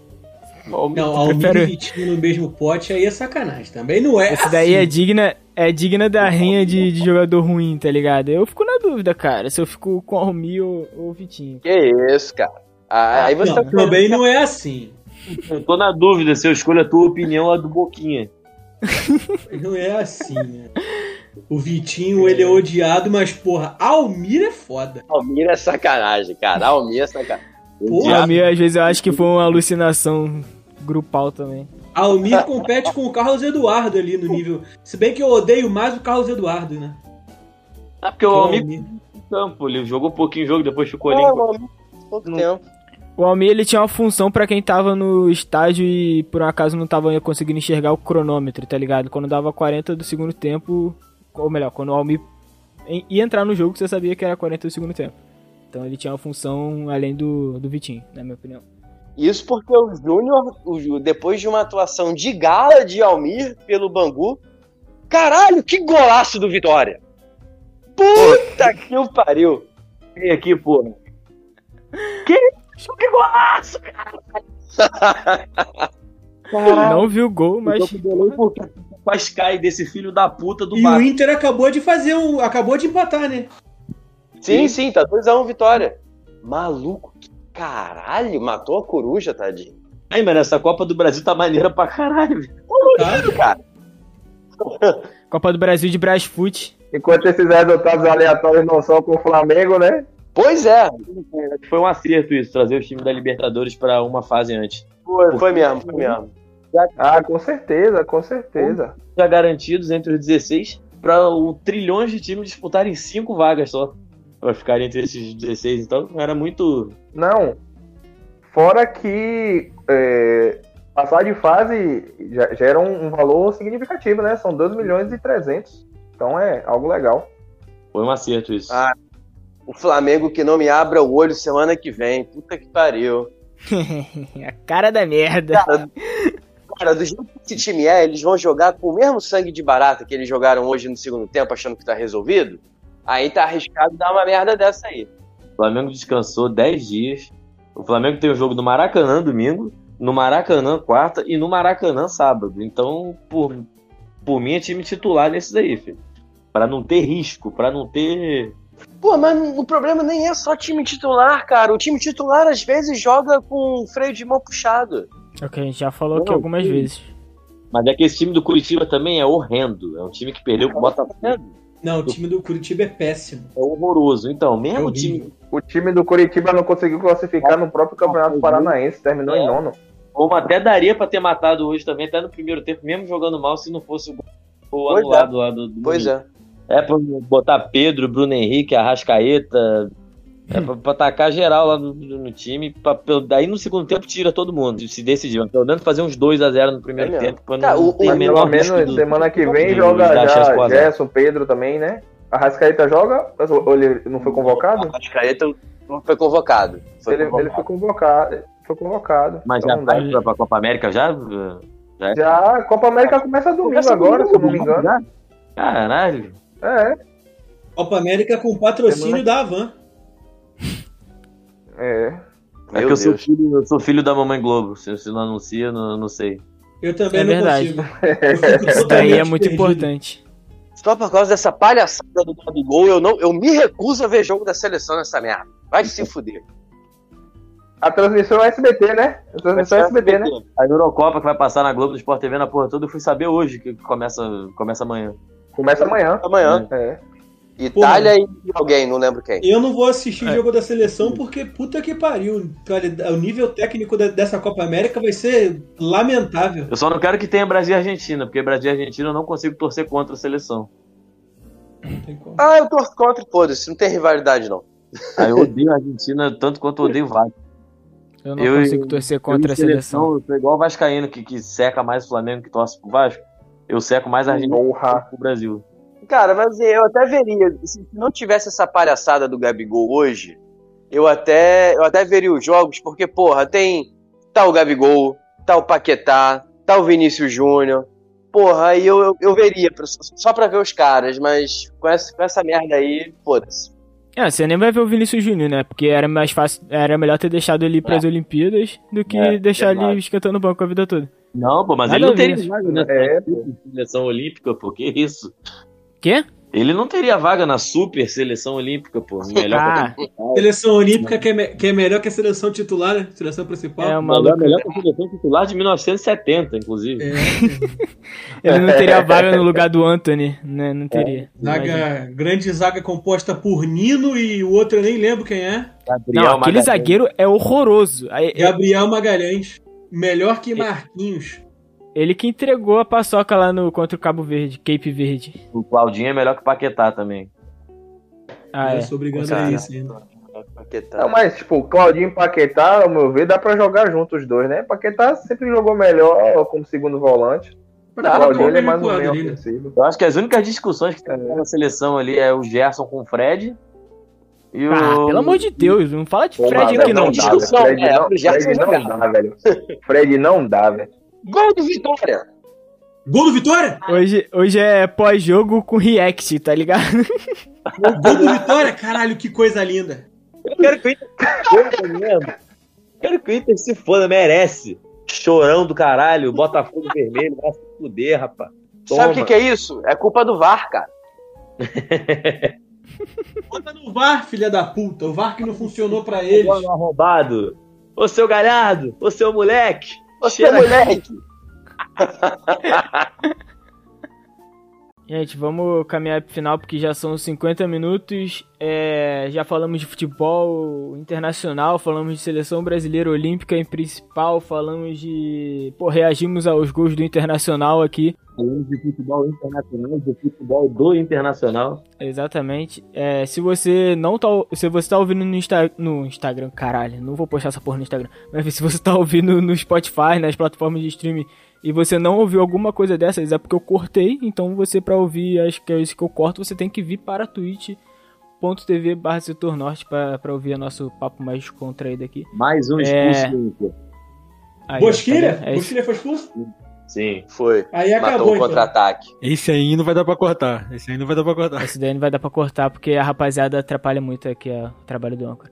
Não, Almir prefiro- e Vitinho no mesmo pote aí é sacanagem. Também não é. Esse daí é assim. digna, é digna da rinha de, de jogador ruim, tá ligado? Eu fico na dúvida, cara, se eu fico com Almir ou, ou Vitinho. Que isso, cara. Ah, aí você Não, tá também não é assim. Eu tô na dúvida se eu escolho a tua opinião ou a do Boquinha. Não é assim, né? O Vitinho, ele é odiado, mas, porra, Almir é foda. Almir é sacanagem, cara. Almir é sacanagem. Porra, Almir, às vezes, eu acho que foi uma alucinação grupal também. Almir compete com o Carlos Eduardo ali no nível. Se bem que eu odeio mais o Carlos Eduardo, né? Ah, porque o Que o Almir Almir- campo, ele jogou um pouquinho jogo, depois ficou ali. Pouco tempo. O Almir, ele tinha uma função pra quem tava no estádio e por um acaso não tava conseguindo enxergar o cronômetro, tá ligado? Quando dava 40 do segundo tempo, ou melhor, quando o Almir em- ia entrar no jogo, você sabia que era 40 do segundo tempo. Então ele tinha uma função além do, do Vitinho, na minha opinião. Isso porque o Júnior, depois de uma atuação de gala de Almir pelo Bangu, caralho, que golaço do Vitória! Puta que o pariu! Vem aqui, porra. Que golaço, cara! Não viu o gol, mas Eu tô com delay porque Pascai desse filho da puta do E o. Inter acabou de fazer um. Acabou de empatar, né? Sim, sim, tá 2x1 Vitória. Maluco, que caralho, matou a coruja, tadinho. Ai, mano, essa Copa do Brasil tá maneira pra caralho. velho. Tá? Cara, Copa do Brasil de Brasfoot. Enquanto esses resultados aleatórios não são com o Flamengo, né? pois é, Foi um acerto isso, trazer os times da Libertadores pra uma fase antes. foi, foi mesmo, foi mesmo. Ah, com certeza, com certeza. Já garantidos entre os 16 pra o trilhões de times disputarem cinco vagas só. Pra ficarem entre esses 16, então era muito. Não. Fora que é, passar de fase já, já era um, um valor significativo, né? São 2 milhões e 300. Então é algo legal. Foi um acerto isso. Ah. O Flamengo que não me abra o olho semana que vem. Puta que pariu. a cara da merda. Cara, do jeito que esse time é, eles vão jogar com o mesmo sangue de barata que eles jogaram hoje no segundo tempo, achando que tá resolvido. Aí tá arriscado dar uma merda dessa aí. O Flamengo descansou 10 dias. O Flamengo tem o jogo no Maracanã domingo, no Maracanã quarta e no Maracanã sábado. Então, por, por mim, é time titular nesse daí, filho. Pra não ter risco, pra não ter. Pô, mas o problema nem é só time titular, cara. O time titular às vezes joga com freio de mão puxado. É o que a gente já falou aqui algumas sim. vezes. Mas é que esse time do Curitiba também é horrendo. É um time que perdeu pro Botafogo. É Não, o time do Curitiba é péssimo. horroroso. Então, É mesmo horrível. time. O time do Curitiba não conseguiu classificar no próprio Campeonato Paranaense, terminou em nono. Como até daria pra ter matado hoje também, até no primeiro tempo, mesmo jogando mal, se não fosse o gol Pois anulado lá do, do Pois é. É pra botar Pedro, Bruno Henrique, Arrascaeta. É pra, pra atacar geral lá no, no time. Pra, pra- daí no segundo tempo tira todo mundo. Se decidir. Pelo menos fazer uns 2x0 no primeiro É tempo. Pra não Cara, o- ter o- a Mas menor pelo menos do- semana que vem joga já. Gerson, Pedro também, né? A Rascaeta joga? Ou ele não foi convocado? Que aí não foi convocado. Foi Ele, convocado. ele foi convocado. Foi convocado. Mas Então já vai pra, pra Copa América já? Já, a Copa América começa domingo Começa agora, se eu não me domingo, engano. Caralho. É, Copa América com patrocínio da Avan. É. É Meu que eu sou, filho, eu sou filho da Mamãe Globo. Se, se não anuncia, não, não sei. Eu também É não verdade. consigo. Fico Isso daí é muito perdido. importante. Só por causa dessa palhaçada do Gabigol, eu, não, eu me recuso a ver jogo da seleção nessa merda. Vai se fuder. A transmissão é SBT, né? A transmissão é SBT, né? A Eurocopa que vai passar na Globo do Sport TV na porra toda, eu fui saber hoje que começa, começa amanhã. Começa amanhã. Amanhã. É. Itália e alguém, não lembro quem. Eu não vou assistir jogo da seleção porque puta que pariu. O nível técnico dessa Copa América vai ser lamentável. Eu só não quero que tenha Brasil e Argentina, porque Brasil e Argentina eu não consigo torcer contra a seleção. Não tem como. Ah, eu torço contra e foda-se, não tem rivalidade não. Aí eu odeio a Argentina tanto quanto eu odeio o Vasco. Eu não Eu- consigo torcer contra a seleção. Eu sou igual o Vascaíno, que, que seca mais o Flamengo que torce pro Vasco. Eu seco mais a Argentina que pro Brasil. Cara, mas eu até veria, se não tivesse essa palhaçada do Gabigol hoje, eu até, eu até veria os jogos, porque, porra, tem tá o Gabigol, tá o Paquetá, tá o Vinícius Júnior. Porra, aí eu, eu, eu veria, só pra ver os caras, mas com essa, com essa merda aí, foda-se. É, você nem vai ver o Vinícius Júnior, né? Porque era mais fácil, era melhor ter deixado ele pras Olimpíadas do que É, deixar exato. ele esquentando o banco a vida toda. Não, pô, mas Nada ele não teria isso. vaga na É, seleção olímpica, pô. Que isso? Quê? Ele não teria vaga na super seleção olímpica, pô. Melhor Ah, Seleção Olímpica que é, me- que é melhor que a seleção titular, né? Seleção principal. é uma melhor, melhor que a seleção titular de 1970, inclusive. É, Ele não teria vaga no lugar do Anthony, né? Não teria. zaga, grande zaga composta por Nino e o outro eu nem lembro quem é. Gabriel Não, aquele Magalhães. zagueiro é horroroso. Gabriel Magalhães. Melhor que Marquinhos. Ele que entregou a paçoca lá no contra o Cabo Verde, Cape Verde. O Claudinho é melhor que o Paquetá também. Ah, eu é. sou obrigado Com a isso ainda. Paquetá. Não, mas, tipo, Claudinho e Paquetá, ao meu ver, dá pra jogar junto os dois, né? Paquetá sempre jogou melhor como segundo volante. Pra Claudinho ele é mais o um meio ali, né? ofensivo. Eu acho que as únicas discussões que tem na seleção ali é o Gerson com o Fred. E o... Ah, pelo amor de Deus, não fala de Pô, Fred aqui não. dá, discussão, Fred é, não, pro Gerson Fred não jogar. dá, velho. Fred não dá, velho. Gol do Vitória! Gol do Vitória? Hoje, hoje é pós-jogo com react, tá ligado? Gol do Vitória? Caralho, que coisa linda. Eu quero que o Inter se foda mesmo. Quero que o Inter se foda, merece. Chorão do caralho, Botafogo vermelho, vai se fuder, rapaz. Sabe o que, que é isso? É culpa do VAR, cara. Bota no VAR, filha da puta. O VAR que não funcionou pra eles. Arrombado. Ô seu galhardo, ô seu moleque. Você, Cheira moleque! Gente, vamos caminhar pro final porque já são 50 minutos. É, já falamos de futebol internacional, falamos de seleção brasileira olímpica em principal, falamos de. Pô, reagimos aos gols do internacional aqui. Falando de futebol internacional, de futebol do internacional. Exatamente. É, se você não tá. Se você tá ouvindo no, Insta, no Instagram, caralho, não vou postar essa porra no Instagram. Mas se você tá ouvindo no Spotify, nas plataformas de streaming, e você não ouviu alguma coisa dessas, é porque eu cortei. Então você, pra ouvir as coisas que eu corto, você tem que vir para twitch.tv barra setor norte pra, pra ouvir o nosso papo mais descontraído aqui. Mais um É. expulso ó, Bosquilha? tá? É. Bosquilha foi expulso? Sim. Foi. Aí Matou acabou, o então. contra-ataque. Esse aí não vai dar pra cortar. Esse aí não vai dar pra cortar. Esse daí não vai dar pra cortar porque a rapaziada atrapalha muito aqui ó, o trabalho do âncora.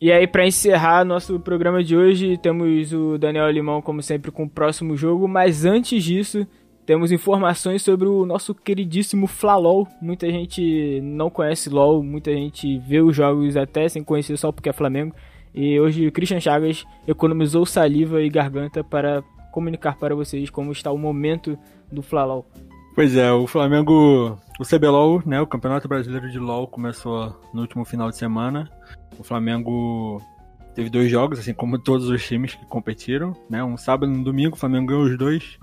E aí, pra encerrar nosso programa de hoje, temos o Daniel Limão, como sempre, com o próximo jogo. Mas antes disso, temos informações sobre o nosso queridíssimo Flalol. Muita gente não conhece LOL, muita gente vê os jogos até sem conhecer só porque é Flamengo. E hoje o Christian Chagas economizou saliva e garganta para comunicar para vocês como está o momento do Flalol. Pois é, o Flamengo, o CBLOL, né, o Campeonato Brasileiro de LoL começou no último final de semana. O Flamengo teve dois jogos, assim como todos os times que competiram, né, um sábado e um domingo, o Flamengo ganhou os dois.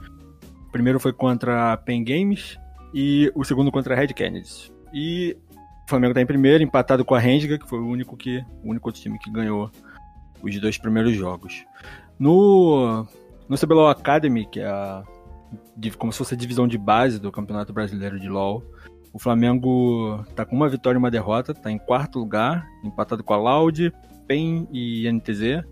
O primeiro foi contra a Pen Games e o segundo contra a Red Kennedy. E o Flamengo tá em primeiro, empatado com a Rendiga, que foi o único que o único outro time que ganhou os dois primeiros jogos. No no CBLOL Academy, que é a como se fosse a divisão de base do Campeonato Brasileiro de LoL. O Flamengo tá com uma vitória e uma derrota, tá em quarto lugar, empatado com a Loud, PEN e NTZ.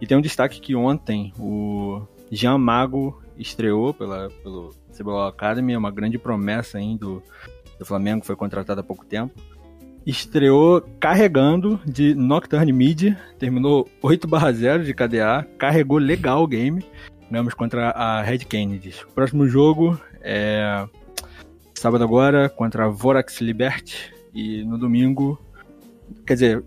E tem um destaque que ontem o Jean Mago estreou pela, pelo CBLOL Academy, é uma grande promessa aí do, do Flamengo, foi contratado há pouco tempo. Estreou carregando de Nocturne Mid, terminou 8 0 de KDA, carregou legal o game. Ganhamos contra a Red Kennedy. O próximo jogo é sábado agora contra a Vorax Liberty. E no domingo. Quer dizer,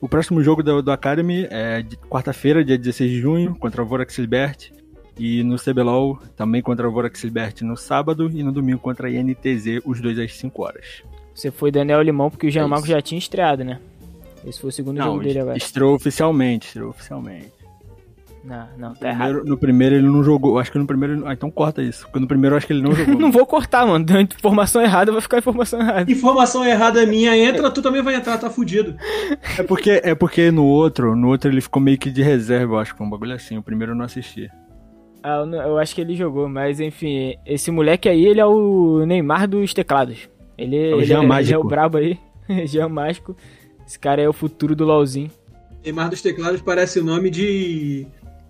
O próximo jogo do, do Academy é de quarta-feira, dia 16 de junho, contra o Vorax Libert. E no CBLOL, também contra o Vorax Libert no sábado. E no domingo contra a INTZ, os dois às 5 horas. Você foi Daniel Limão porque o Jean É já tinha estreado, né? Esse foi o segundo Não, jogo dele agora. estreou oficialmente, estreou oficialmente. Não, não, tá errado. Primeiro- no primeiro ele não jogou. Acho que no primeiro. Ah, então corta isso. Porque no primeiro eu acho que ele não jogou. Não vou cortar, mano. Deu informação errada, vai ficar informação errada. Informação errada minha entra, tu também vai entrar, tá fudido. É porque, é porque no outro, no outro ele ficou meio que de reserva, eu acho que foi um bagulho assim. O primeiro eu não assisti. Ah, eu, não- eu acho que ele jogou, mas enfim, esse moleque aí, ele é o Neymar dos teclados. Ele, o ele, é, ele é o brabo aí, Jean Mágico. Esse cara é o futuro do LoLzinho. Neymar dos Teclados parece o nome de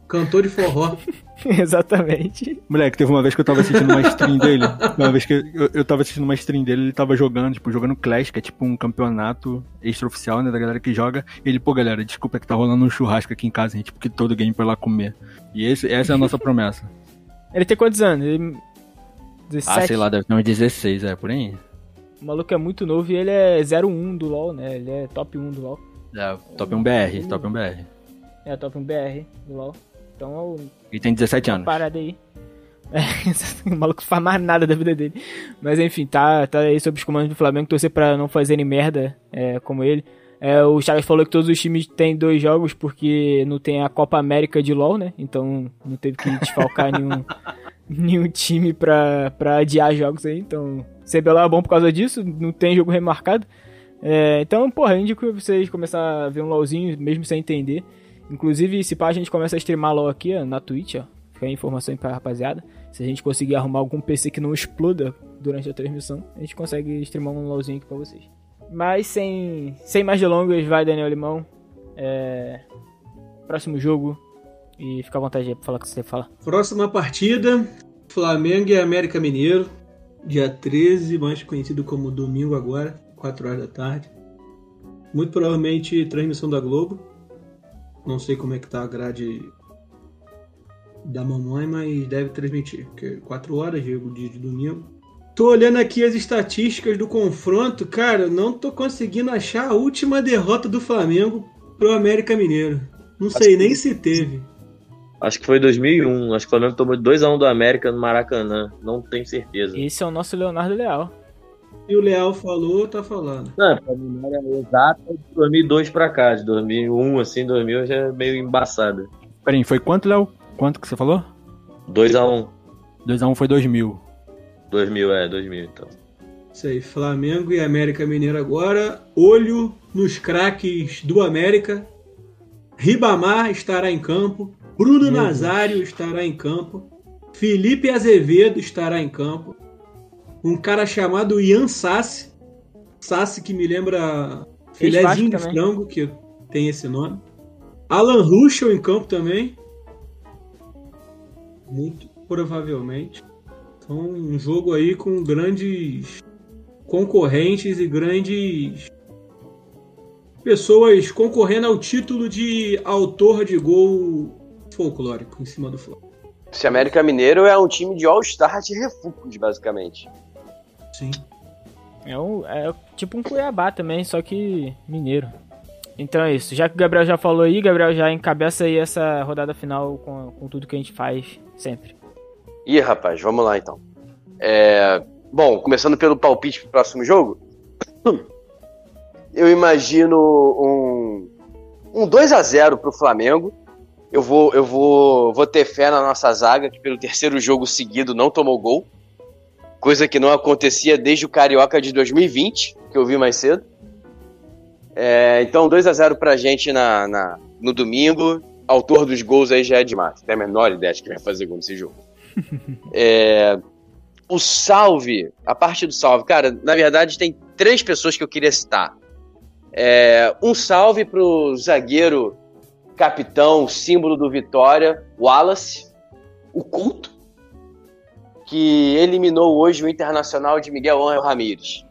cantor de forró. Exatamente. Moleque, teve uma vez que eu tava assistindo uma stream dele. Uma vez que eu, eu tava assistindo uma stream dele, ele tava jogando, tipo, jogando Clash, que é tipo um campeonato extraoficial, né, da galera que joga. E ele, pô, galera, desculpa é que tá rolando um churrasco aqui em casa, gente, porque todo game foi lá comer. E esse, essa é a nossa promessa. Ele tem quantos anos? Ele... 17. Ah, sei lá, deve ter uns 16, é, por aí. O maluco é muito novo e ele é 01 do LoL, né? Ele é top 1 do LoL. É, top 1 BR, top 1 BR. É top 1 BR do LoL. Então é o E tem 17 anos. parada aí. É, o maluco não faz mais nada da vida dele. Mas enfim, tá, tá aí sob os comandos do Flamengo, torcer pra não fazerem merda é, como ele. É, o Chaves falou que todos os times têm dois jogos porque não tem a Copa América de LoL, né? Então não teve que desfalcar nenhum, nenhum time pra, pra adiar jogos aí. Então, CBLOL é bom por causa disso, não tem jogo remarcado. É, então, porra, eu indico vocês começar a ver um LoLzinho, mesmo sem entender. Inclusive, se pá, a gente começa a streamar LoL aqui, ó, na Twitch, ó. Fica aí a informação aí pra rapaziada. Se a gente conseguir arrumar algum PC que não exploda durante a transmissão, a gente consegue streamar um LoLzinho aqui pra vocês. Mas sem, sem mais delongas, vai Daniel Limão. É, próximo jogo. E fica à vontade aí pra falar o que você fala. Próxima partida: Flamengo e América Mineiro. Dia 13, mais conhecido como domingo agora, 4 horas da tarde. Muito provavelmente transmissão da Globo. Não sei como é que tá a grade da mamãe, mas deve transmitir. Porque 4 horas, jogo dia de domingo. Tô olhando aqui as estatísticas do confronto, cara, não tô conseguindo achar a última derrota do Flamengo pro América Mineiro. Não sei nem se teve. Acho que foi 2001. Acho que o Flamengo tomou 2x1 do América no Maracanã. Não tenho certeza. Esse é o nosso Leonardo Leal. E o Leal falou, tá falando. Não, pra era exata de 2002 pra cá. De 2001, assim, 2000 já é meio embaçada. Peraí, foi quanto, Léo? Quanto que você falou? 2x1. 2x1 foi 2000. 2000, é, 2000 então. Isso aí, Flamengo e América Mineiro agora. Olho nos craques do América. Ribamar estará em campo. Bruno Nazário estará em campo. Felipe Azevedo estará em campo. Um cara chamado Ian Sassi. Sassi que me lembra filézinho de frango, que tem esse nome. Alan Ruschel em campo também. Muito provavelmente. Então, um jogo aí com grandes concorrentes e grandes pessoas concorrendo ao título de autor de gol folclórico em cima do Flamengo. Esse América Mineiro é um time de All-Star de refúgios, basicamente. Sim. É, um, é tipo um Cuiabá também, só que mineiro. Então é isso. Já que o Gabriel já falou aí, Gabriel já encabeça aí essa rodada final com, com tudo que a gente faz sempre. Ih, rapaz, vamos lá então. É, Bom, começando pelo palpite pro próximo jogo. Eu imagino um, um 2 a 0 pro Flamengo. Eu vou, eu vou, vou ter fé na nossa zaga, que pelo terceiro jogo seguido não tomou gol. Coisa que não acontecia desde o Carioca de 2020, que eu vi mais cedo. É, então, 2 a 0 pra gente na, na- no domingo. Autor dos gols aí já é demais. Tem a menor ideia de que vai fazer gol nesse jogo. É, o salve, a parte do salve, cara, na verdade tem três pessoas que eu queria citar. É, um salve pro zagueiro, capitão, símbolo do Vitória, Wallace, o culto, que eliminou hoje o Internacional de Miguel Angel Ramírez.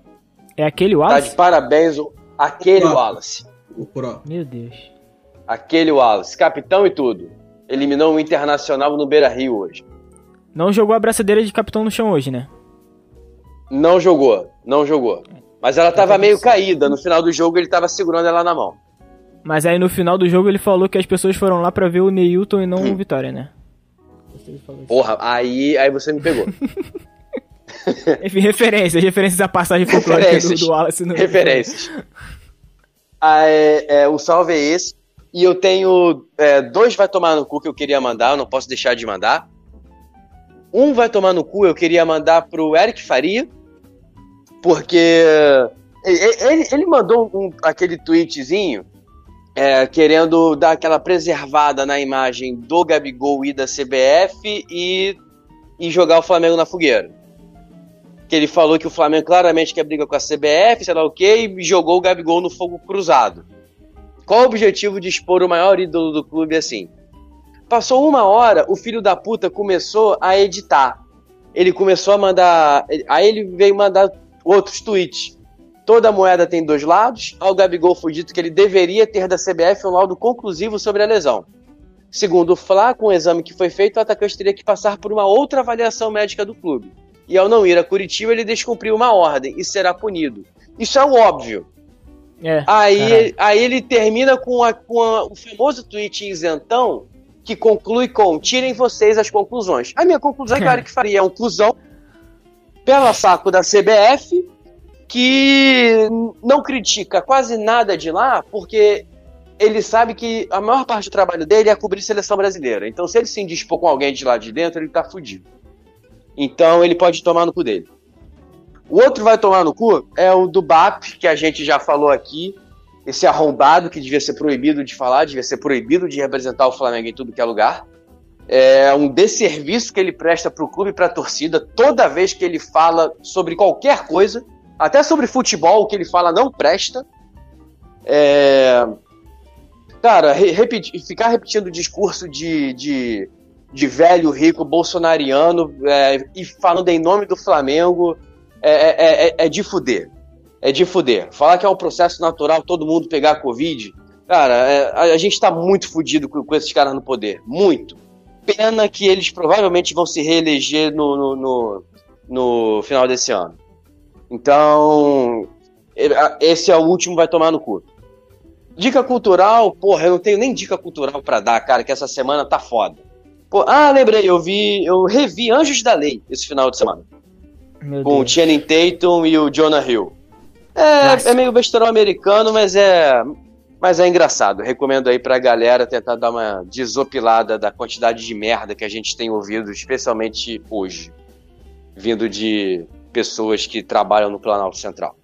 É aquele Tá Wallace? de parabéns o- aquele Ah. Wallace. O Pro. Meu Deus. Aquele Wallace, capitão e tudo. Eliminou o Internacional no Beira Rio hoje. Não jogou a braçadeira de capitão no chão hoje, né? Não jogou, não jogou. Mas ela tava meio caída. No final do jogo ele tava segurando ela na mão. Mas aí no final do jogo ele falou que as pessoas foram lá pra ver o Neilton e não o Vitória, né? Ele falou. Porra, aí, aí você me pegou. Enfim, referências, referências à passagem folclórica do, do Wallace no Referências. Ah, é, é, o salve é esse. E eu tenho é, dois vai tomar no cu que eu queria mandar, eu não posso deixar de mandar. Um vai tomar no cu, eu queria mandar pro Eric Faria, porque ele, ele- ele mandou um- aquele tweetzinho é, querendo dar aquela preservada na imagem do Gabigol e da CBF e, e jogar o Flamengo na fogueira. Que ele falou que o Flamengo claramente quer briga com a CBF, sei lá o quê, e jogou o Gabigol no fogo cruzado. Qual o objetivo de expor o maior ídolo do clube assim? Passou uma hora, o filho da puta começou a editar. Ele começou a mandar. Aí ele veio mandar outros tweets. Toda moeda tem dois lados. Ao Gabigol foi dito que ele deveria ter da CBF um laudo conclusivo sobre a lesão. Segundo o Fla, com o exame que foi feito, o atacante teria que passar por uma outra avaliação médica do clube. E ao não ir a Curitiba, ele descumpriu uma ordem e será punido. Isso é o óbvio. É. Aí, aí ele termina com, a- com a- o famoso tweet isentão que conclui com tirem vocês as conclusões. A minha conclusão é que o Eric Faria é um cuzão pela saco da CBF que não critica quase nada de lá porque ele sabe que a maior parte do trabalho dele é cobrir seleção brasileira. Então se ele se indispor com alguém de lá de dentro, ele tá fudido. Então ele pode tomar no cu dele. O outro vai tomar no cu é o do BAP, que a gente já falou aqui. Esse arrombado que devia ser proibido de falar, devia ser proibido de representar o Flamengo em tudo que é lugar. É um desserviço que ele presta pro clube e pra torcida toda vez que ele fala sobre qualquer coisa, até sobre futebol, o que ele fala não presta. É... Cara, re- repeti- ficar repetindo o discurso de, de, de velho rico bolsonariano é, e falando em nome do Flamengo é, é, é, é de fuder. É de fuder. Falar que é um processo natural todo mundo pegar Covid. Cara, é, a, a gente tá muito fudido com, com esses caras no poder. Muito. Pena que eles provavelmente vão se reeleger no, no, no, no final desse ano. Então, esse é o último, vai tomar no cu. Dica cultural, porra, eu não tenho nem dica cultural pra dar, cara, que essa semana tá foda. Pô, ah, lembrei, eu vi, eu revi Anjos da Lei esse final de semana Meu com o Deus. Channing Tatum e o Jonah Hill. É, é meio besterol americano, mas é, mas é engraçado. Recomendo aí pra galera tentar dar uma desopilada da quantidade de merda que a gente tem ouvido, especialmente hoje, vindo de pessoas que trabalham no Planalto Central.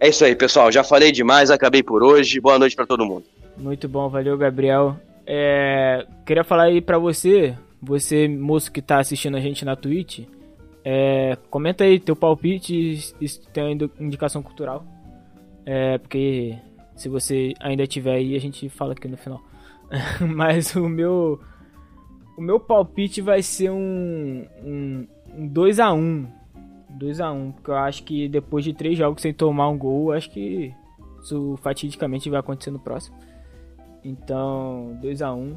É isso aí, pessoal. Já falei demais, acabei por hoje. Boa noite pra todo mundo. Muito bom, valeu, Gabriel. É, queria falar aí pra você, você moço que tá assistindo a gente na Twitch, é, comenta aí teu palpite e tem indicação cultural. É, porque se você ainda tiver aí, a gente fala aqui no final. Mas o meu o meu palpite vai ser um um, um 2 a 1 2x1, porque eu acho que depois de três jogos sem tomar um gol, acho que isso fatidicamente vai acontecer no próximo. Então, 2x1.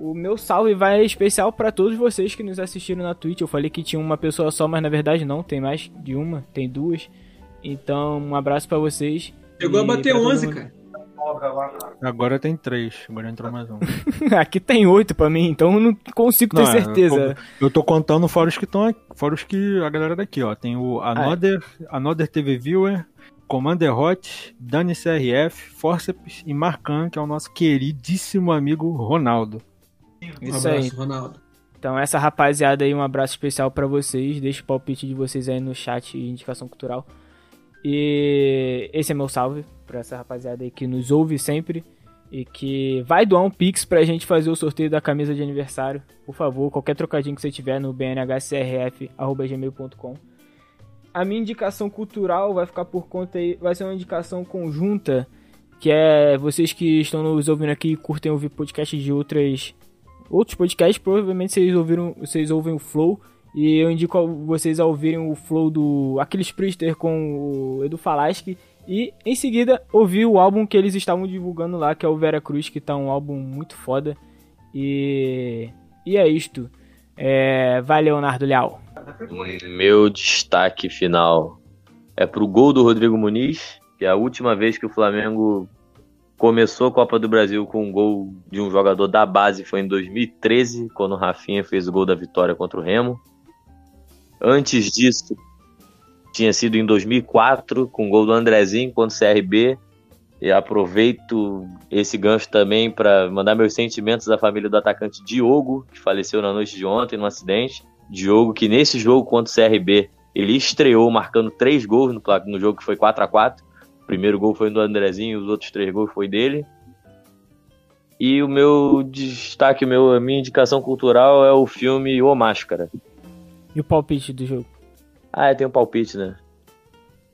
O meu salve vai especial para todos vocês que nos assistiram na Twitch. Eu falei que tinha uma pessoa só, mas na verdade não, tem mais de uma, tem duas. Então, um abraço para vocês. Chegou a bater pra todo 11, mundo. cara. Agora tem três, agora entrou mais um. Aqui tem oito pra mim, então eu não consigo ter Não, é, certeza. Eu tô contando fora os que estão fora os que a galera daqui, ó. Tem o Ah, é. Another, Another TV Viewer, Commander Hot, Dani CRF, Forceps e Marcan, que é o nosso queridíssimo amigo Ronaldo. Um Isso aí. abraço, Ronaldo. Então, essa rapaziada aí, um abraço especial pra vocês. Deixa o palpite de vocês aí no chat e indicação cultural. E esse é meu salve pra essa rapaziada aí que nos ouve sempre e que vai doar um pix pra gente fazer o sorteio da camisa de aniversário. Por favor, qualquer trocadinho que você tiver no bnhcrf@gmail.com. A minha indicação cultural vai ficar por conta aí, vai ser uma indicação conjunta, que é vocês que estão nos ouvindo aqui e curtem ouvir podcasts de outras outros podcasts, provavelmente vocês ouviram, vocês ouvem o Flow e eu indico a vocês a ouvirem o Flow do Aquiles Priester com o Edu Falaschi e em seguida ouvir o álbum que eles estavam divulgando lá, que é o Vera Cruz, que tá um álbum muito foda. E e é isto. É, vai Leonardo Leal. Meu destaque final é pro gol do Rodrigo Muniz, que é a última vez que o Flamengo começou a Copa do Brasil com um gol de um jogador da base, foi em 2013, quando o Rafinha fez o gol da vitória contra o Remo. Antes disso, tinha sido em 2004, com o gol do Andrezinho contra o CRB. E aproveito esse gancho também para mandar meus sentimentos à família do atacante Diogo, que faleceu na noite de ontem no acidente. Diogo, que nesse jogo contra o CRB, ele estreou marcando três gols no, no jogo que foi 4 a 4 O primeiro gol foi do Andrezinho, os outros três gols foi dele. E o meu destaque, meu, a minha indicação cultural é o filme O Máscara. E o palpite do jogo? Ah, tem um palpite, né?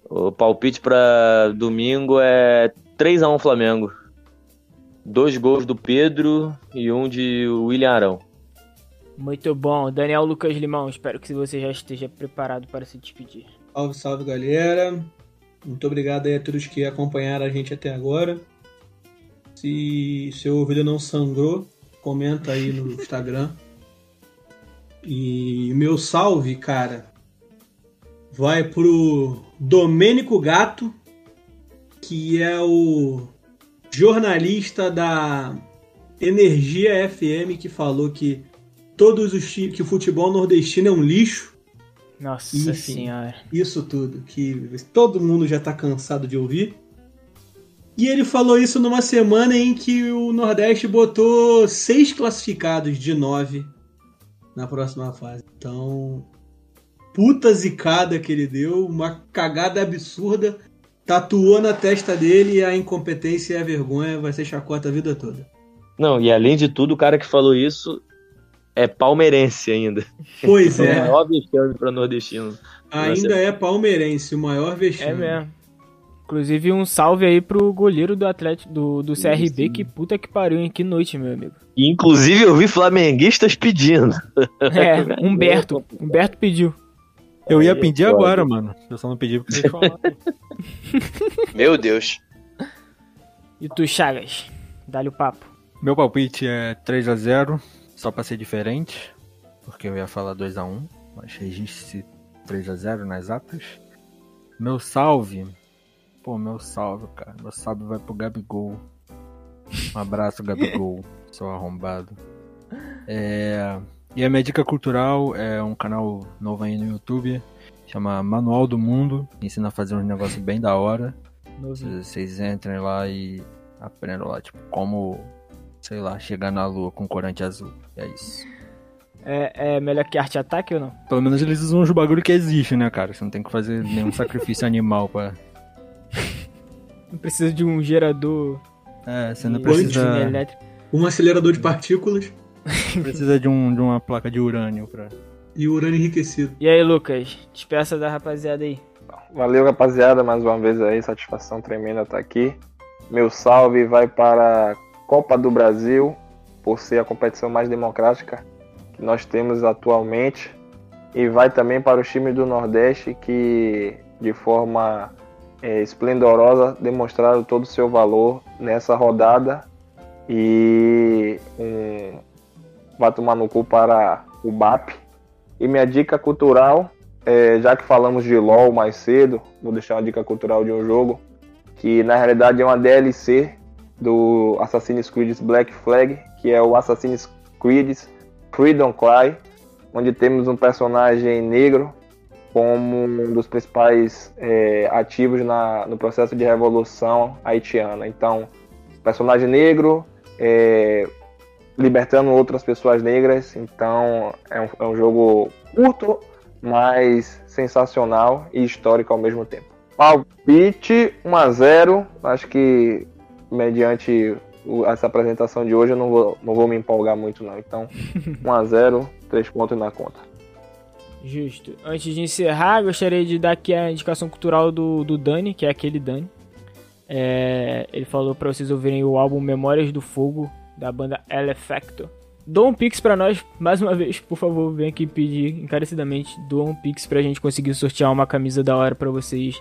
O palpite pra domingo é 3x1 Flamengo. Dois gols do Pedro e um de William Arão. Muito bom. Daniel Lucas Limão, espero que você já esteja preparado para se despedir. Salve, salve galera. Muito obrigado aí a todos que acompanharam a gente até agora. Se seu ouvido não sangrou, comenta aí no Instagram. E meu salve, cara, vai pro Domênico Gato, que é o jornalista da Energia FM que falou que todos os que o futebol nordestino é um lixo. Nossa Enfim. senhora. Isso tudo, que todo mundo já tá cansado de ouvir. E ele falou isso numa semana em que o Nordeste botou seis classificados de nove na próxima fase. Então, puta zicada que ele deu, uma cagada absurda, tatuou na testa dele e a incompetência e a vergonha vai ser chacota a vida toda. Não, e além de tudo, o cara que falou isso é palmeirense ainda. Pois É o é, maior vexame pra nordestino. ainda é palmeirense, o maior vexame. É mesmo. Inclusive, um salve aí pro goleiro do Atlético do, do CRB. Que puta que pariu, hein? Que noite, meu amigo. E, inclusive, eu vi flamenguistas pedindo. É, Humberto. Humberto pediu. Eu ia pedir agora, mano. Eu só não pedi porque vocês falaram. Meu Deus. E tu, Chagas? Dá-lhe o papo. Meu palpite é 3 a 0 só pra ser diferente, porque eu ia falar 2 a 1 mas registre 3 a 0 nas atas. Meu salve, pô, meu salve, cara, meu salve vai pro Gabigol. Um abraço, Gabigol, seu arrombado. É, E a minha dica cultural é um canal novo aí no YouTube, chama Manual do Mundo, que ensina a fazer uns negócios bem da hora. Novinho. Vocês entrem lá e aprendam lá, tipo, como, sei lá, chegar na lua com corante azul. É isso. É, é melhor que arte ataque ou não? Pelo menos eles usam os bagulho que existe, né, cara? Você não tem que fazer nenhum sacrifício animal pra. Não precisa de um gerador É, você não precisa. Um acelerador de partículas precisa de, um, de uma placa de urânio pra. e urânio enriquecido. E aí, Lucas? Despeça da rapaziada aí. Valeu, rapaziada, mais uma vez aí, satisfação tremenda estar aqui. Meu salve vai para a Copa do Brasil, por ser a competição mais democrática que nós temos atualmente. E vai também para os times do Nordeste que, de forma é, esplendorosa, demonstraram todo o seu valor nessa rodada. E um, vai tomar no cu para o BAP. E minha dica cultural é, já que falamos de LoL mais cedo, vou deixar uma dica cultural de um jogo que na realidade é uma DLC do Assassin's Creed Black Flag, que é o Assassin's Creed Freedom Cry, onde temos um personagem negro como um dos principais é, ativos na, no processo de revolução haitiana. Então, personagem negro é, libertando outras pessoas negras. Então, é um, é um jogo curto, mas sensacional e histórico ao mesmo tempo. Palpite 1 a 0 Acho que mediante essa apresentação de hoje eu não vou, não vou me empolgar muito não. Então 1 a 0 três pontos na conta. Justo. Antes de encerrar, gostaria de dar aqui a indicação cultural do, do Dani, que é aquele Dani. É, ele falou pra vocês ouvirem o álbum Memórias do Fogo, da banda El Effecto. Doa um pix pra nós, mais uma vez, por favor, vem aqui pedir encarecidamente. Doa um pix pra gente conseguir sortear uma camisa da hora pra vocês,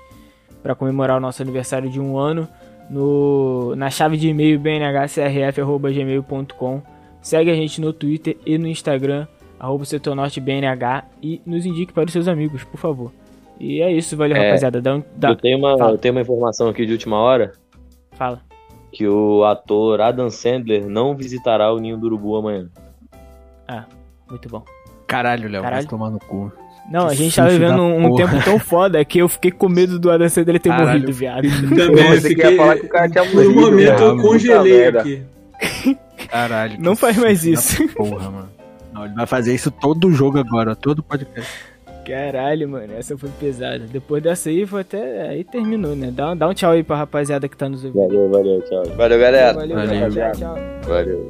pra comemorar o nosso aniversário de um ano. No, na chave de e-mail bnhcrf.gmail.com Segue a gente no Twitter e no Instagram, arroba setornortebnh e nos indique para os seus amigos, por favor. E é isso, valeu É, rapaziada. Dá um, dá, Eu, tenho uma, Fala. eu tenho uma informação aqui de última hora. Fala. Que o ator Adam Sandler não visitará o Ninho do Urubu amanhã. Muito bom. Caralho, Léo, vai tomar no cu. Não, a Que gente tá filho vivendo um, porra. tempo tão foda que eu fiquei com medo do Adam Sandler ter Caralho. morrido, viado. Também, eu Você que fiquei... ia falar que o cara tinha Por um morrido. momento cara. eu congelei aqui. Caralho. Não faz mais isso. Porra, mano. Não, ele vai fazer isso todo jogo agora, todo podcast. Caralho, mano, essa foi pesada. Depois dessa aí, foi até. Aí terminou, né? Dá, dá um tchau aí pra rapaziada que tá nos ouvindo. Valeu, valeu, tchau. Valeu, galera. Valeu, Valeu. galera. Tchau, tchau. Valeu.